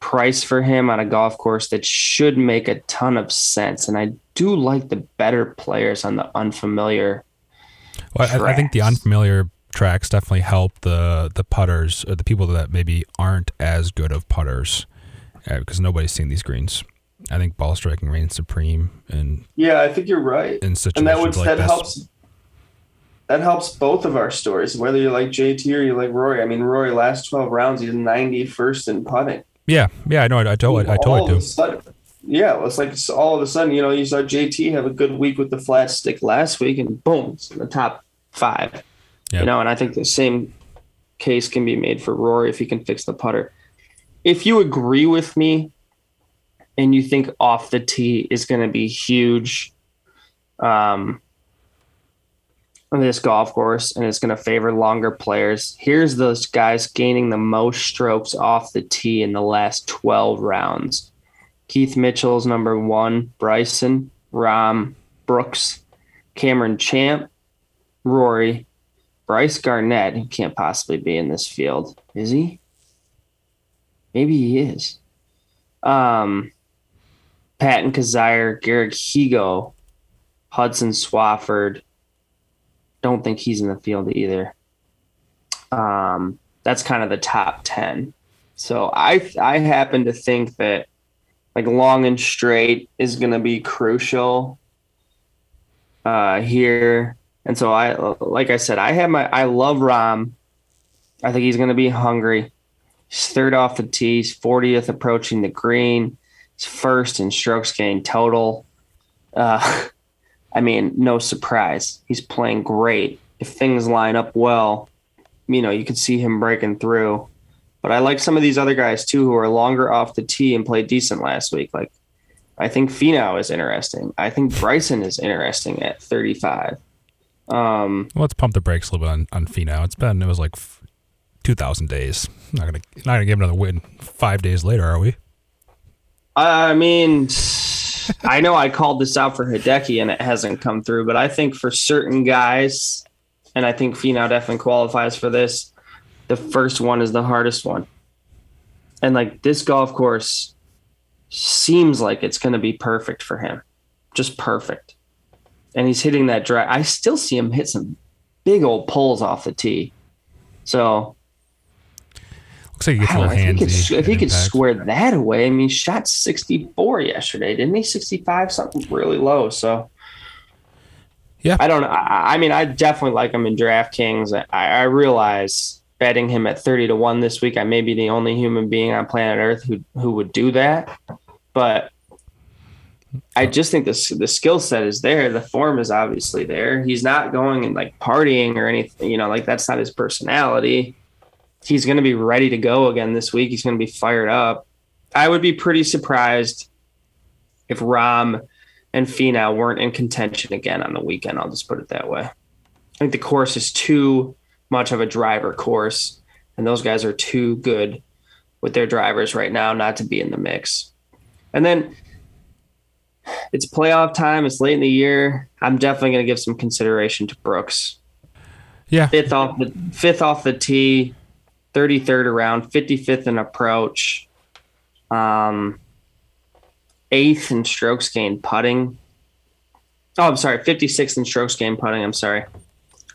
price for him on a golf course that should make a ton of sense. And I do like the better players on the unfamiliar. Well, I, I, think the unfamiliar tracks definitely help the the putters or the people that maybe aren't as good of putters uh, because nobody's seen these greens. I think ball striking reigns supreme, and yeah, I think you're right. In situations and that would, like that helps. That helps both of our stories, whether you like JT or you like Rory. I mean, Rory last twelve rounds, he's ninety first in putting. Yeah, yeah, I know. I, I totally, I totally do. Sudden, yeah, it's like all of a sudden, you know, you saw JT have a good week with the flat stick last week, and boom, it's in the top five. Yep. You know, and I think the same case can be made for Rory if he can fix the putter if you agree with me and you think off the tee is going to be huge um, on this golf course and it's going to favor longer players, here's those guys gaining the most strokes off the tee in the last 12 rounds. Keith Mitchell's number one, Bryson, Rahm, Brooks, Cameron Champ, Rory, Bryce Garnett, who can't possibly be in this field. Is he? Maybe he is. Um, Patton Kizzire, Garrick Higo, Hudson Swafford. Don't think he's in the field either. Um, that's kind of the top 10. So I I happen to think that like long and straight is going to be crucial uh, here. And so I like I said I have my I love Rahm. I think he's going to be hungry. He's third off the tee. He's 40th approaching the green. He's first in strokes gained total. Uh, I mean, no surprise. He's playing great. If things line up well, you know, you could see him breaking through. But I like some of these other guys too who are longer off the tee and played decent last week. Like, I think Finau is interesting. I think Bryson is interesting at 35. Um, well, let's pump the brakes a little bit on, on Finau. It's been, it was like two thousand days. Not gonna not gonna give another win five days later, are we? I mean, I know I called this out for Hideki and it hasn't come through, but I think for certain guys, and I think Finau definitely qualifies for this. The first one is the hardest one, and like this golf course seems like it's going to be perfect for him, just perfect. And he's hitting that drive. I still see him hit some big old pulls off the tee. So Looks like he gets a little if he could, if he could square that away, I mean, shot 64 yesterday, didn't he? 65, something really low. So, yeah, I don't know. I, I mean, I definitely like him in DraftKings. I, I realize betting him at 30 to 1 this week, I may be the only human being on planet Earth who, who would do that. But I just think the the skill set is there. The form is obviously there. He's not going and like partying or anything, you know, like that's not his personality he's going to be ready to go again this week. He's going to be fired up. I would be pretty surprised if Rahm and Finau weren't in contention again on the weekend. I'll just put it that way. I think the course is too much of a driver course, and those guys are too good with their drivers right now not to be in the mix. And then it's playoff time. It's late in the year. I'm definitely going to give some consideration to Brooks. Yeah, fifth off the fifth off the tee 33rd around, 55th in approach. Um, eighth in strokes gained putting. Oh, I'm sorry, 56th in strokes gained putting. I'm sorry,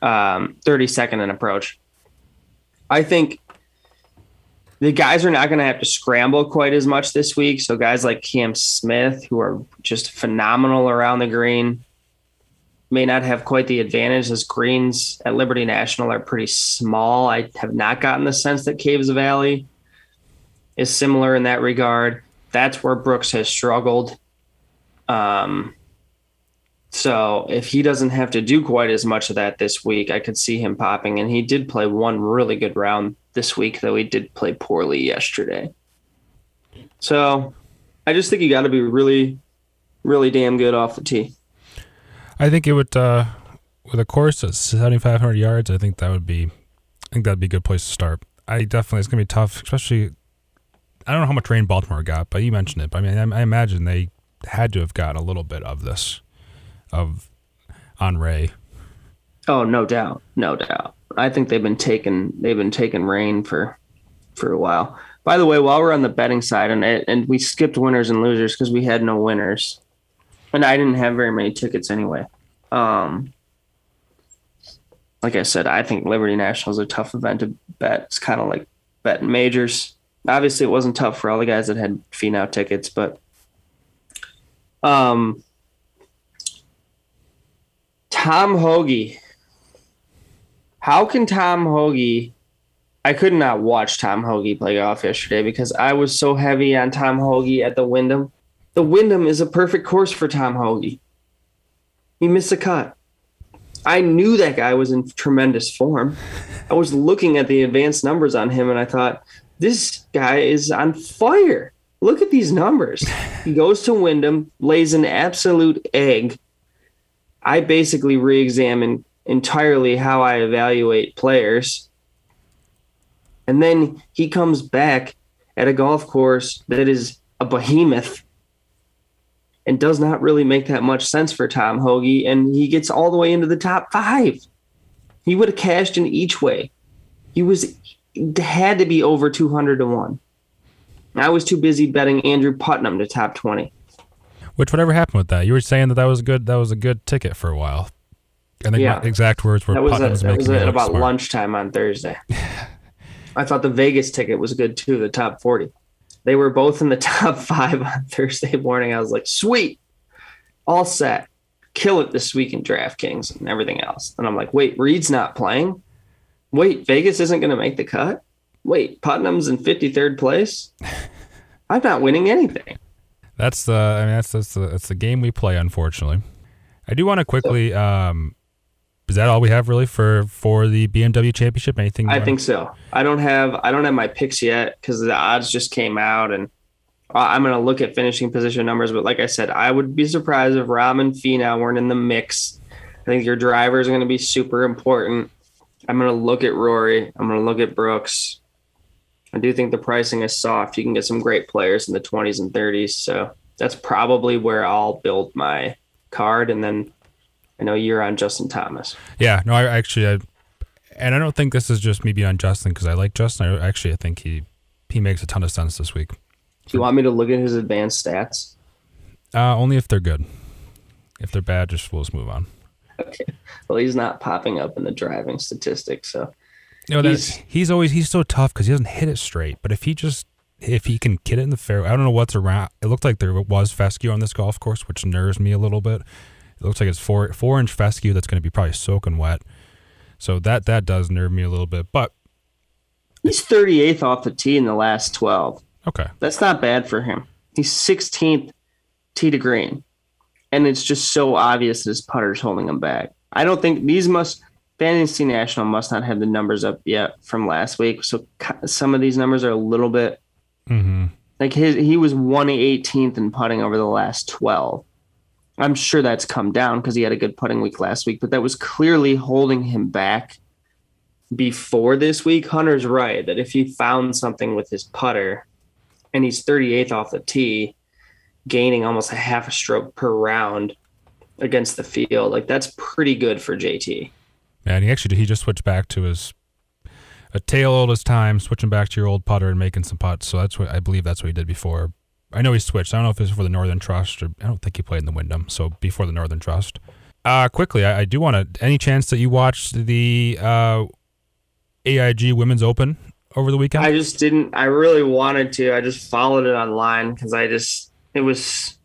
um, 32nd in approach. I think the guys are not going to have to scramble quite as much this week. So guys like Cam Smith, who are just phenomenal around the green, may not have quite the advantage as greens at Liberty National are pretty small. I have not gotten the sense that Caves Valley is similar in that regard. That's where Brooks has struggled. Um, so if he doesn't have to do quite as much of that this week, I could see him popping. And he did play one really good round this week, though he did play poorly yesterday. So I just think you got to be really, really damn good off the tee. I think it would uh, with a course at 7,500 yards. I think that would be, I think that'd be a good place to start. I definitely it's gonna be tough, especially. I don't know how much rain Baltimore got, but you mentioned it. But I mean, I, I imagine they had to have gotten a little bit of this, of Henri. Oh, no doubt, no doubt. I think they've been taking they've been taking rain for for a while. By the way, while we're on the betting side, and and we skipped winners and losers because we had no winners and I didn't have very many tickets anyway. Um, like I said, I think Liberty National is a tough event to bet. It's kind of like betting majors. Obviously, it wasn't tough for all the guys that had Finau tickets, but um, Tom Hoge. How can Tom Hoge? I could not watch Tom Hoge play golf yesterday because I was so heavy on Tom Hoge at the Wyndham the Wyndham is a perfect course for Tom Hoge. He missed a cut. I knew that guy was in tremendous form. I was looking at the advanced numbers on him and I thought, this guy is on fire. Look at these numbers. He goes to Wyndham, lays an absolute egg. I basically re examine entirely how I evaluate players. And then he comes back at a golf course that is a behemoth and does not really make that much sense for Tom Hoge. And he gets all the way into the top five. He would have cashed in each way. He was had to be over 200 to 1. I was too busy betting Andrew Putnam to top 20. Which whatever happened with that? You were saying that that was good. That was a good ticket for a while. I think yeah. my exact words were that was, a, that was at about smart. lunchtime on Thursday. I thought the Vegas ticket was good too, the top 40. They were both in the top five on Thursday morning. I was like, sweet, all set, kill it this week in DraftKings and everything else. And I'm like, wait, Reed's not playing. Wait, Vegas isn't going to make the cut. Wait, Putnam's in 53rd place. I'm not winning anything. That's the. I mean, that's that's the that's the game we play. Unfortunately, I do want to quickly so, um, is that all we have really for for the BMW Championship? Anything? I think so. I don't have I don't have my picks yet because the odds just came out, and I'm going to look at finishing position numbers. But like I said, I would be surprised if Rahm and Finau weren't in the mix. I think your drivers are going to be super important. I'm going to look at Rory. I'm going to look at Brooks. I do think the pricing is soft. You can get some great players in the 20s and 30s. So that's probably where I'll build my card. And then I know you're on Justin Thomas. Yeah, no, I actually, I, and I don't think this is just me being on Justin because I like Justin. I actually, I think he he makes a ton of sense this week. Do you want me to look at his advanced stats? Uh, only if they're good. If they're bad, just we'll just move on. Okay. Well, he's not popping up in the driving statistics, so. No, he's, he's always he's so tough because he doesn't hit it straight. But if he just if he can get it in the fairway, I don't know what's around. It looked like there was fescue on this golf course, which nerves me a little bit. It looks like it's four four inch fescue that's going to be probably soaking wet. So that that does nerve me a little bit. But he's 38th off the tee in the last 12. Okay, that's not bad for him. He's 16th tee to green, and it's just so obvious that his putter's holding him back. I don't think these must. Fantasy National must not have the numbers up yet from last week, so some of these numbers are a little bit mm-hmm. like his. He was 118th in putting over the last 12. I'm sure that's come down because he had a good putting week last week, but that was clearly holding him back before this week. Hunter's right that if he found something with his putter and he's 38th off the tee, gaining almost a half a stroke per round against the field, like that's pretty good for JT. And he actually he just switched back to his a tail old as time, switching back to your old putter and making some putts. So that's what I believe that's what he did before I know he switched. I don't know if it was for the Northern Trust or I don't think he played in the Wyndham. So before the Northern Trust. Uh, quickly, I, I do want to. Any chance that you watched the uh, AIG Women's Open over the weekend? I just didn't. I really wanted to. I just followed it online because I just it was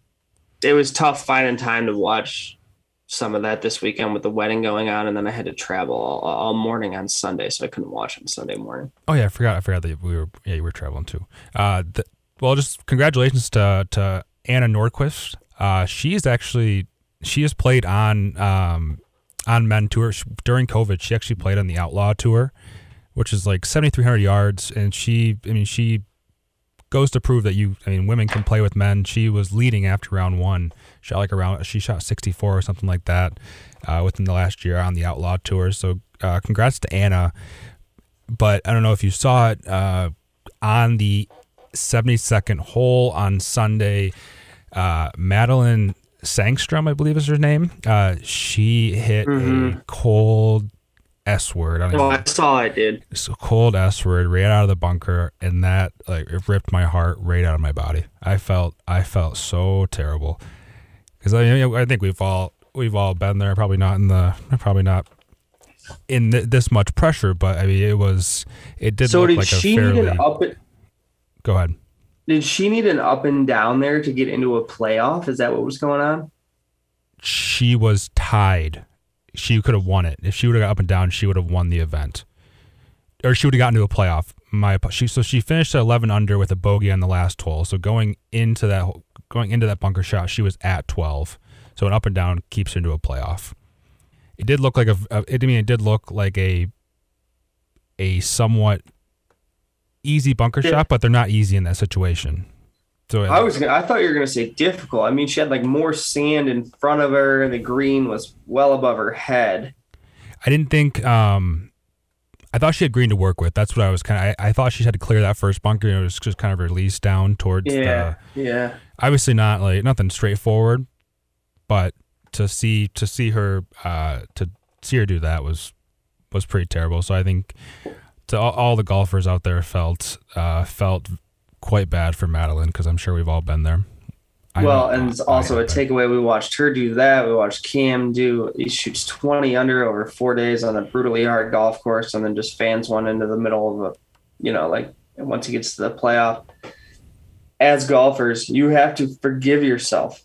it was tough finding time to watch some of that this weekend with the wedding going on, and then I had to travel all, all morning on Sunday, so I couldn't watch on Sunday morning. Oh yeah, I forgot. I forgot that we were yeah you were traveling too. Uh, the, well, just congratulations to to Anna Nordqvist. Uh, she's actually she has played on um on men tour during COVID. She actually played on the Outlaw tour, which is like seventy three hundred yards, and she I mean she goes to prove that you I mean women can play with men. She was leading after round one. Shot like around she shot sixty four or something like that uh, within the last year on the Outlaw tour. So uh, congrats to Anna. But I don't know if you saw it uh, on the 72nd hole on Sunday. Uh, Madelene Sagström, I believe is her name. Uh, she hit Mhm. a cold S word. I Oh, know. that's all I did. It's a cold S word right out of the bunker, and that like it ripped my heart right out of my body. I felt I felt so terrible because I mean, I think we've all we've all been there. Probably not in the probably not in th- this much pressure, but I mean it was it did So look did like a she fairly. need an up? and- Go ahead. Did she need an up and down there to get into a playoff? Is that what was going on? she was tied. She could have won it if she would have got up and down. She would have won the event, or she would have gotten to a playoff. My she so she finished at eleven under with a bogey on the last hole. So going into that going into that bunker shot, she was at twelve. So an up and down keeps her into a playoff. It did look like a. a it, I mean, it did look like a a somewhat easy bunker Yeah. shot, but they're not easy in that situation. So I was. Gonna, I thought you were going to say difficult. I mean, she had like more sand in front of her. And the green was well above her head. I didn't think. Um, I thought she had green to work with. That's what I was kind of. I, I thought she had to clear that first bunker. And it was just kind of released down towards Yeah, the. yeah. Obviously, not like nothing straightforward, but to see to see her uh, to see her do that was was pretty terrible. So I think to all, all the golfers out there felt uh, felt quite bad for Madelene because I'm sure we've all been there. I well, know and it's also a takeaway. We watched her do that. We watched Cam do. He shoots twenty under over four days on a brutally hard golf course, and then just fans one into the middle of a, you know, like once he gets to the playoff. As golfers, you have to forgive yourself.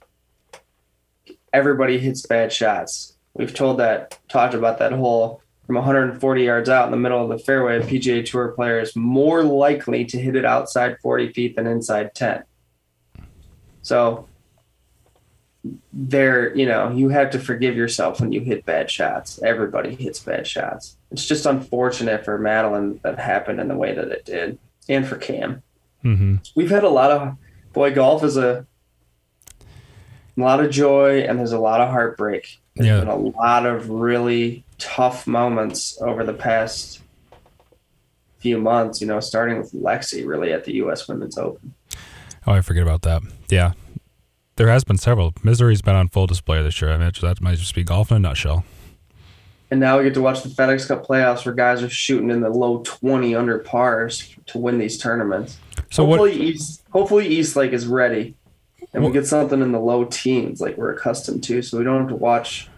Everybody hits bad shots. We've told that, talked about that hole from 140 yards out in the middle of the fairway. A PGA Tour player is more likely to hit it outside 40 feet than inside 10. So there, you know, you have to forgive yourself when you hit bad shots. Everybody hits bad shots. It's just unfortunate for Madelene that happened in the way that it did, and for Cam. Mhm. We've had a lot of boy golf is a, a lot of joy and there's a lot of heartbreak. There's Yeah. been a lot of really tough moments over the past few months. You know, starting with Lexi really at the U.S. Women's Open. Oh, I forget about that. Yeah. There has been several. Misery's been on full display this year. I mean, that might just be golf in a nutshell. And now we get to watch the FedEx Cup playoffs where guys are shooting in the low 20 under pars to win these tournaments. So hopefully what? East hopefully East Lake is ready. And we What- get something in the low teens like we're accustomed to, so we don't have to watch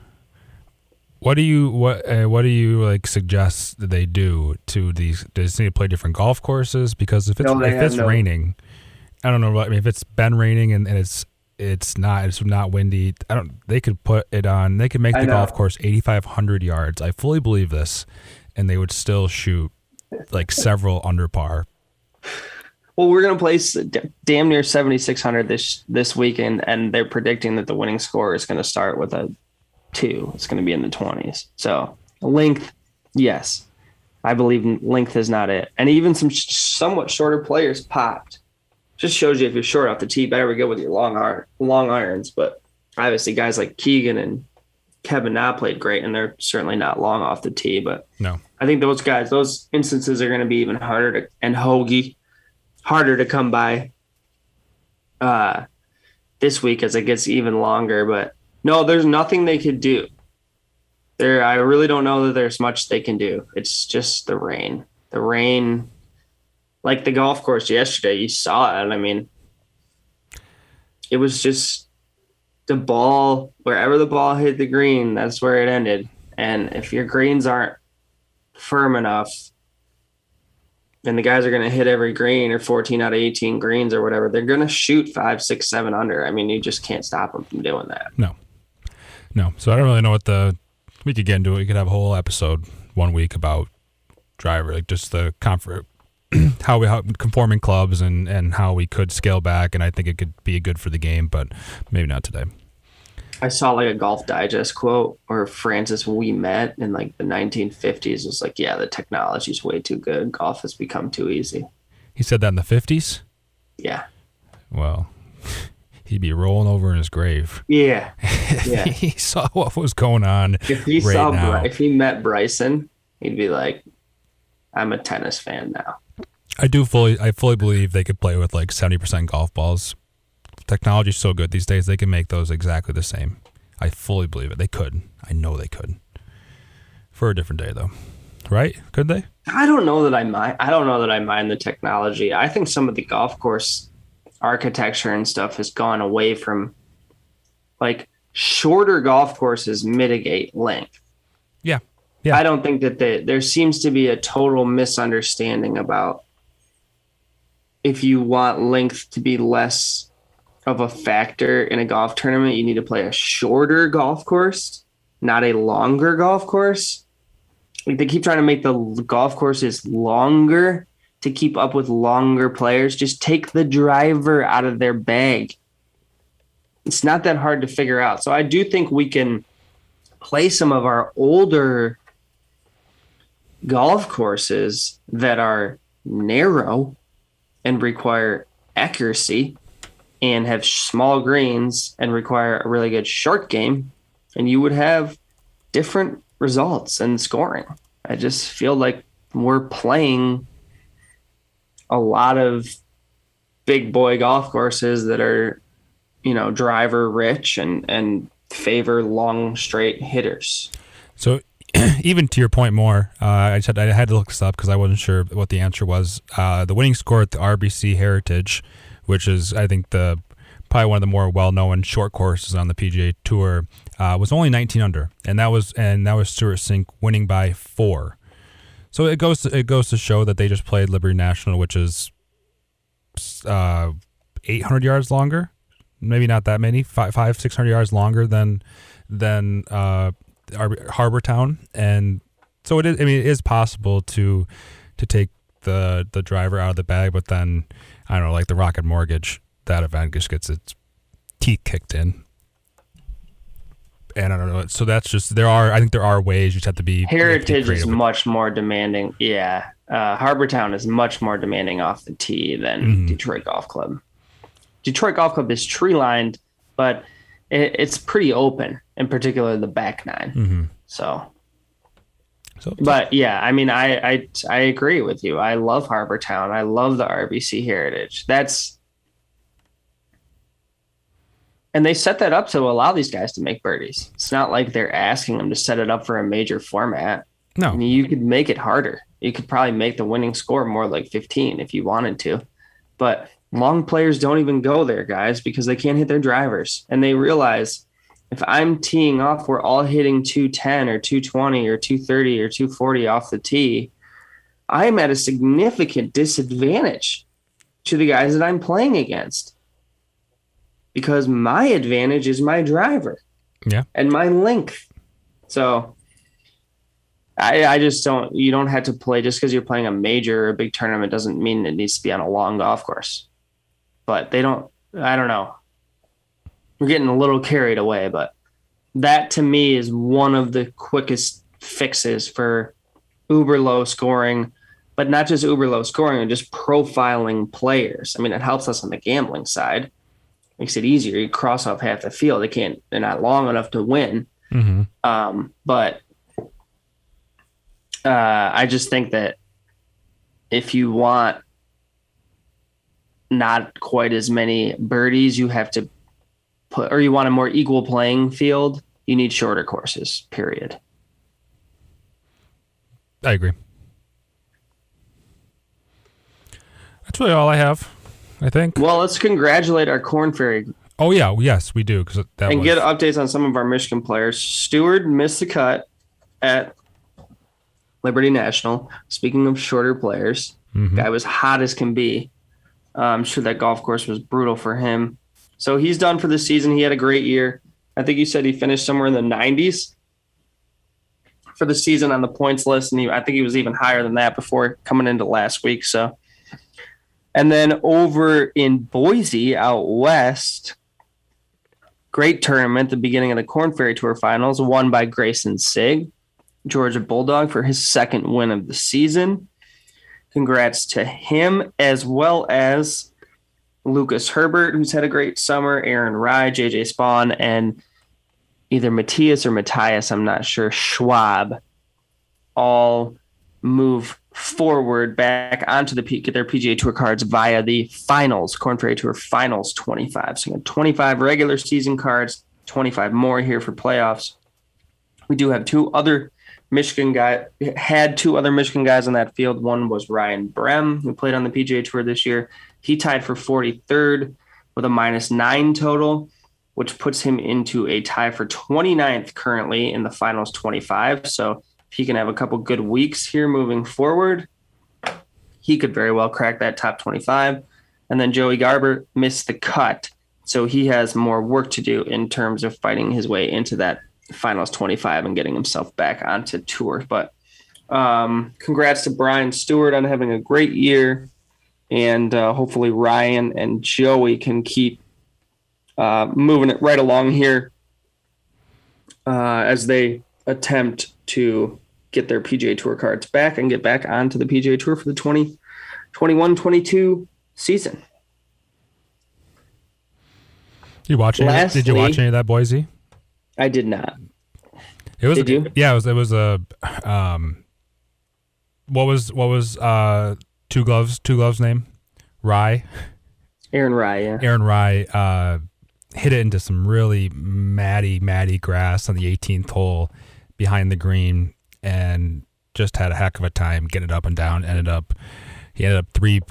What do you what uh, what do you like suggest that they do to these? Does they need to play different golf courses? Because if it's No, if it's no- raining, I don't know. I mean, if it's been raining and, and it's it's not it's not windy, I don't. They could put it on. They could make the golf course eighty five hundred yards. I fully believe this, and they would still shoot like several under par. Well, we're gonna place damn near seventy six hundred this this weekend, and they're predicting that the winning score is gonna start with a two. It's gonna be in the twenties. So length, yes, I believe length is not it, and even some sh- somewhat shorter players popped. Just shows you if you're short off the tee, better we go with your long iron, long irons. But obviously, guys like Keegan and Kevin Na played great, and they're certainly not long off the tee. But No. I think those guys, those instances are going to be even harder to and hoagie harder to come by uh this week as it gets even longer. But no, there's nothing they could do. There, I really don't know that there's much they can do. It's just the rain. The rain, like the golf course yesterday, you saw it. I mean, it was just the ball wherever the ball hit the green, that's where it ended. And if your greens aren't firm enough, and the guys are going to hit every green or 14 out of 18 greens or whatever, they're going to shoot five, six, seven under. I mean, you just can't stop them from doing that. No, no. So I don't really know what the we could get into it. We could have a whole episode one week about driver, like just the comfort, how we how conforming clubs and and how we could scale back. And I think it could be good for the game, but maybe not today. I saw like a Golf Digest quote where Francis Ouimet in like the 1950s was like, "Yeah, the technology's way too good. Golf has become too easy." He said that in the 50s. Yeah. Well, he'd be rolling over in his grave. Yeah. Yeah. he saw what was going on. if he right saw now. Bry- if he met Bryson, he'd be like, "I'm a tennis fan now." I do fully, I fully believe they could play with like 70% golf balls. Technology's so good these days; they can make those exactly the same. I fully believe it. They could. I know they could. For a different day, though, right? Could they? I don't know that I mind. I don't know that I mind the technology. I think some of the golf course architecture and stuff has gone away from like shorter golf courses mitigate length. Yeah. Yeah. I don't think that they, there seems to be a total misunderstanding about if you want length to be less of a factor in a golf tournament, you need to play a shorter golf course, not a longer golf course. Like they keep trying to make the golf courses longer to keep up with longer players. Just take the driver out of their bag. It's not that hard to figure out. So I do think we can play some of our older golf courses that are narrow and require accuracy and have small greens and require a really good short game and you would have different results and scoring i just feel like we're playing a lot of big boy golf courses that are you know driver rich and and favor long straight hitters So, even to your point more, uh, I said I had to look this up because I wasn't sure what the answer was. Uh, the winning score at the RBC Heritage, which is I think the probably one of the more well-known short courses on the PGA Tour, uh, was only 19 under, and that was and that was Stewart Cink winning by four. So it goes to, it goes to show that they just played Liberty National, which is uh, 800 yards longer, maybe not that many, five, five 600 yards longer than than uh, Ar- Harbor Town, and so it is. I mean, it is possible to to take the the driver out of the bag, but then I don't know, like the Rocket Mortgage, that event just gets its teeth kicked in. And I don't know. So that's just there are. I think there are ways. You just have to be have to Heritage is much more demanding. Yeah. Uh, Harbortown is much more demanding off the tee than Mhm. Detroit Golf Club. Detroit Golf Club is tree lined, but it, it's pretty open, in particular the back nine. mm-hmm. So, So, but yeah, I mean, I, I I agree with you. I love Harbortown. I love the RBC Heritage. That's and they set that up to allow these guys to make birdies. It's not like they're asking them to set it up for a major format. No, I mean, you could make it harder. You could probably make the winning score more like 15 if you wanted to. But long players don't even go there, guys, because they can't hit their drivers. And they realize if I'm teeing off, we're all hitting 210 or 220 or 230 or 240 off the tee. I'm at a significant disadvantage to the guys that I'm playing against because my advantage is my driver yeah, and my length. So I, I just don't you don't have to play just because you're playing a major or a big tournament doesn't mean it needs to be on a long golf course. But they don't I don't know. We're getting a little carried away, but that to me is one of the quickest fixes for uber low scoring, but not just uber low scoring and just profiling players. I mean, it helps us on the gambling side. Makes it easier. You cross off half the field. They can't. They're not long enough to win. hmm Um, but uh, I just think that if you want not quite as many birdies, you have to put, or you want a more equal playing field, you need shorter courses. Period. I agree. That's really all I have. I think. Well, let's congratulate our Korn Ferry. Oh yeah, yes, we do. Because that and was, get updates on some of our Michigan players. Stewart missed the cut at Liberty National. Speaking of shorter players, Mhm. guy was hot as can be. Uh, I'm sure that golf course was brutal for him. So he's done for the season. He had a great year. I think you said he finished somewhere in the 90s for the season on the points list, and he, I think he was even higher than that before coming into last week. So, and then over in Boise out west, great tournament. The beginning of the Korn Ferry Tour Finals, won by Grayson Sigg, Georgia Bulldog, for his second win of the season. Congrats to him as well as Lucas Herbert, who's had a great summer, Aaron Rai, JJ Spaun, and either Matthias or Matthias, I'm not sure, Schwab, all move forward back onto the P- get their PGA Tour cards via the finals, Korn Ferry Tour Finals 25. So you got 25 regular season cards, 25 more here for playoffs. We do have two other Michigan guy had two other Michigan guys on that field. One was Ryan Brehm, who played on the PGA Tour this year. He tied for 43rd with a minus nine total, which puts him into a tie for 29th currently in the finals 25. So if he can have a couple good weeks here moving forward, he could very well crack that top 25. And then Joey Garber missed the cut. So he has more work to do in terms of fighting his way into that finals 25 and getting himself back onto tour. But um, congrats to Brian Stuard on having a great year. And uh, hopefully Ryan and Joey can keep uh, moving it right along here uh, as they attempt to get their PGA Tour cards back and get back onto the PGA Tour for the 2021 22 season. You watching? did you watch any of that Boise? I did not. It was Did a, you? yeah, it was it was a um what was what was uh two gloves two gloves name? Rai. Aaron Rai, yeah. Aaron Rai uh hit it into some really matty, matty grass on the 18th hole behind the green and just had a heck of a time getting it up and down. Ended up, he ended up three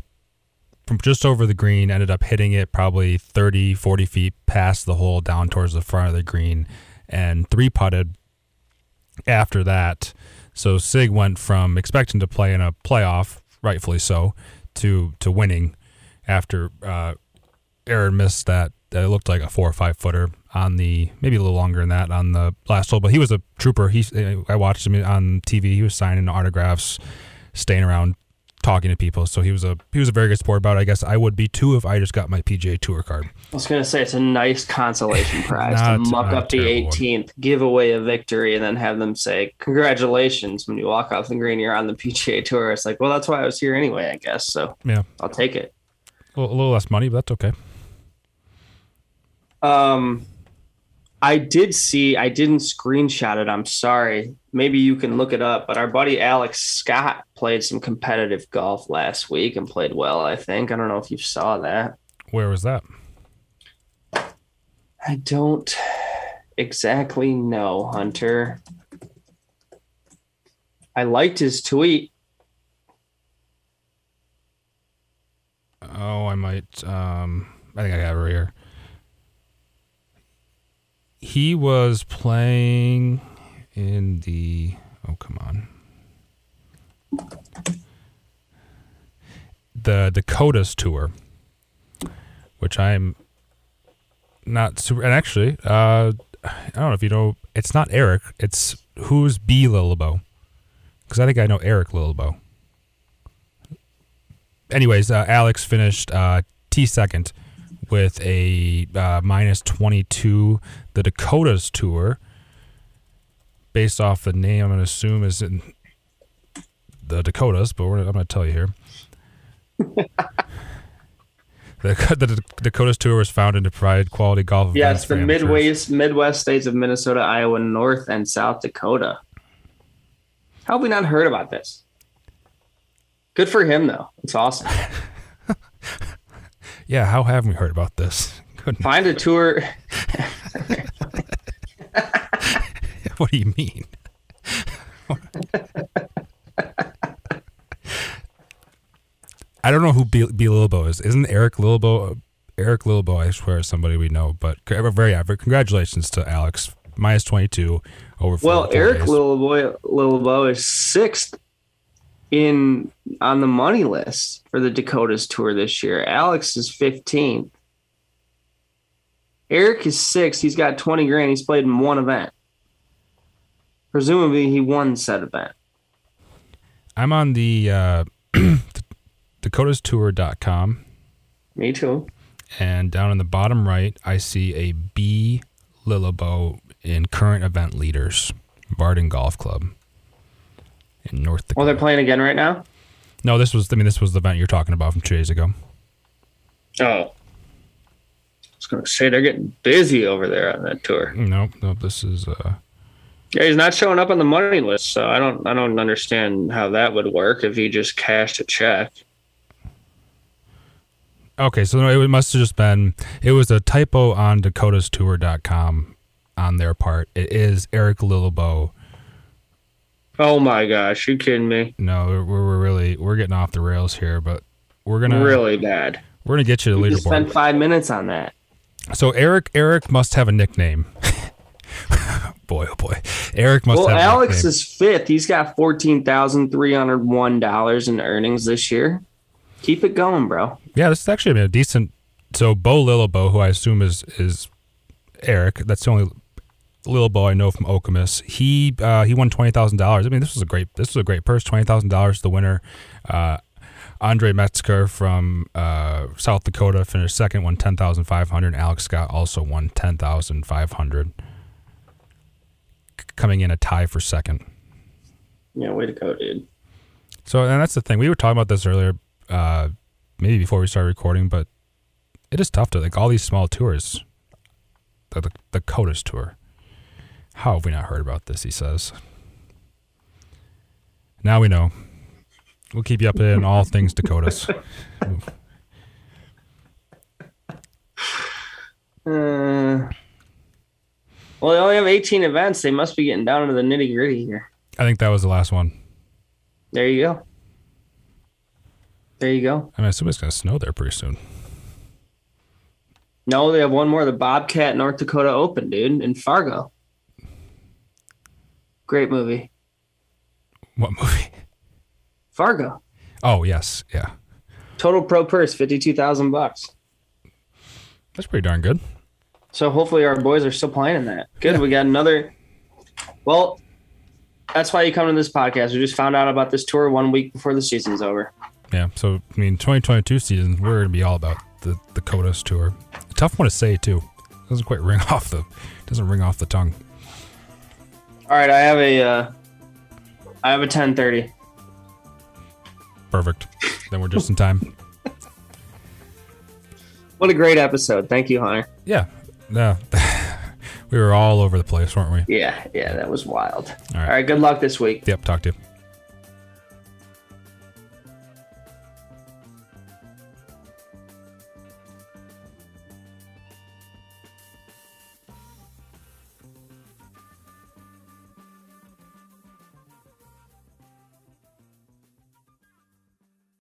from just over the green, ended up hitting it probably 30, 40 feet past the hole down towards the front of the green and three putted after that. So Sigg went from expecting to play in a playoff, rightfully so, to to winning after uh, Aaron missed that. That looked like a four or five footer on the maybe a little longer than that on the last hole. But he was a trooper. He I watched him on TV. He was signing autographs, staying around, talking to people. So he was a he was a very good sport about it. I guess I would be too if I just got my PGA Tour card. I was gonna say it's a nice consolation prize to muck up the terrible one. 18th, give away a victory, and then have them say congratulations when you walk off the green. You're on the PGA Tour. It's like, well, that's why I was here anyway, I guess. So Yeah, I'll take it. a little less money, but that's okay. Um, I did see. I didn't screenshot it. I'm sorry. Maybe you can look it up. But our buddy Alex Scott played some competitive golf last week and played well. I think. I don't know if you saw that. Where was that? I don't exactly know, Hunter. I liked his tweet. Oh, I might. Um, I think I have it right here. He was playing in the. Oh, come on. The Dakotas tour, which I'm not super. And actually, uh, I don't know if you know. It's not Eric. It's who's B Lillibo, because I think I know Eric Lillibo anyways, uh, Alex finished uh, T second with a uh, minus 22. The Dakotas tour, based off the name, I'm going to assume is in the Dakotas, but we're, I'm going to tell you here. the, the Dakotas tour was founded to provide quality golf Yeah, it's the. Midwest Midwest states of Minnesota, Iowa, North and South Dakota. How have we not heard about this? Good for him though. It's awesome. Yeah, how haven't we heard about this? Goodness, Find a tour. what do you mean? I don't know who B, B Lilbo is. Isn't Eric Lilbo Eric Lilbo, I swear, is somebody we know, but very average. Congratulations to Alex. Minus 22 over Well, Eric Lilbo, Lilbo is sixth in on the money list for the Dakotas tour this year. Alex is 15th. Eric is sixth. He's got 20 grand. He's played in one event. Presumably, he won said event. I'm on the uh, dakotastour.com. Me too. And down in the bottom right, I see a B Lillibo in current event leaders, Varden Golf Club in North Dakota. Well, they're playing again right now. No, this was. I mean, this was the event you're talking about from two days ago. Oh, I was going to say they're getting busy over there on that tour. No, no, this is. uh Yeah, he's not showing up on the money list, so I don't. I don't understand how that would work if he just cashed a check. Okay, so it must have just been it was a typo on dakotastour.com on their part. It is Eric Lillibo. Oh my gosh, you kidding me? No, we're, we're really we're getting off the rails here, but we're gonna really bad. We're gonna get you the leaderboard. Spend five minutes on that. So Eric Eric must have a nickname. boy, oh boy, Eric must. Well, have Alex is fifth. He's got fourteen thousand three hundred one dollars in earnings this year. Keep it going, bro. Yeah, this is actually a decent. So Bo Lillibo, who I assume is is Eric. That's the only Lillibo I know from Okemos. He uh, he won twenty thousand dollars. I mean, this was a great this was a great purse. Twenty thousand dollars. The winner, uh, Andre Metzger from uh, South Dakota finished second, won ten thousand five hundred. Alex Scott also won ten thousand five hundred, coming in a tie for second. Yeah, way to go, dude. So, and that's the thing. We were talking about this earlier uh, maybe before we started recording, but it is tough to like all these small tours. The, the, the CODIS tour. How have we not heard about this? He says. Now we know. We'll keep you updated on all things Dakotas. Uh, well, they only have 18 events. They must be getting down to the nitty gritty here. I think that was the last one. There you go. There you go. I mean, assume it's going to snow there pretty soon. No, they have one more. The Bobcat North Dakota Open, dude, in Fargo. Great movie. What movie? Fargo. Oh yes, yeah. Total pro purse, fifty-two thousand bucks. That's pretty darn good. So hopefully our boys are still playing in that. Good. Yeah. We got another. Well, that's why you come to this podcast. We just found out about this tour one week before the season's over. Yeah. So I mean, 2022 season, we're going to be all about the the CODIS tour. A tough one to say too. It doesn't quite ring off the doesn't ring off the tongue. All right, I have a uh, I have a 10:30. Perfect. Then we're just in time. what a great episode. Thank you, Hunter. Yeah. No. we were all over the place, weren't we? Yeah, yeah, that was wild. All right. All right, good luck this week. Yep, talk to you.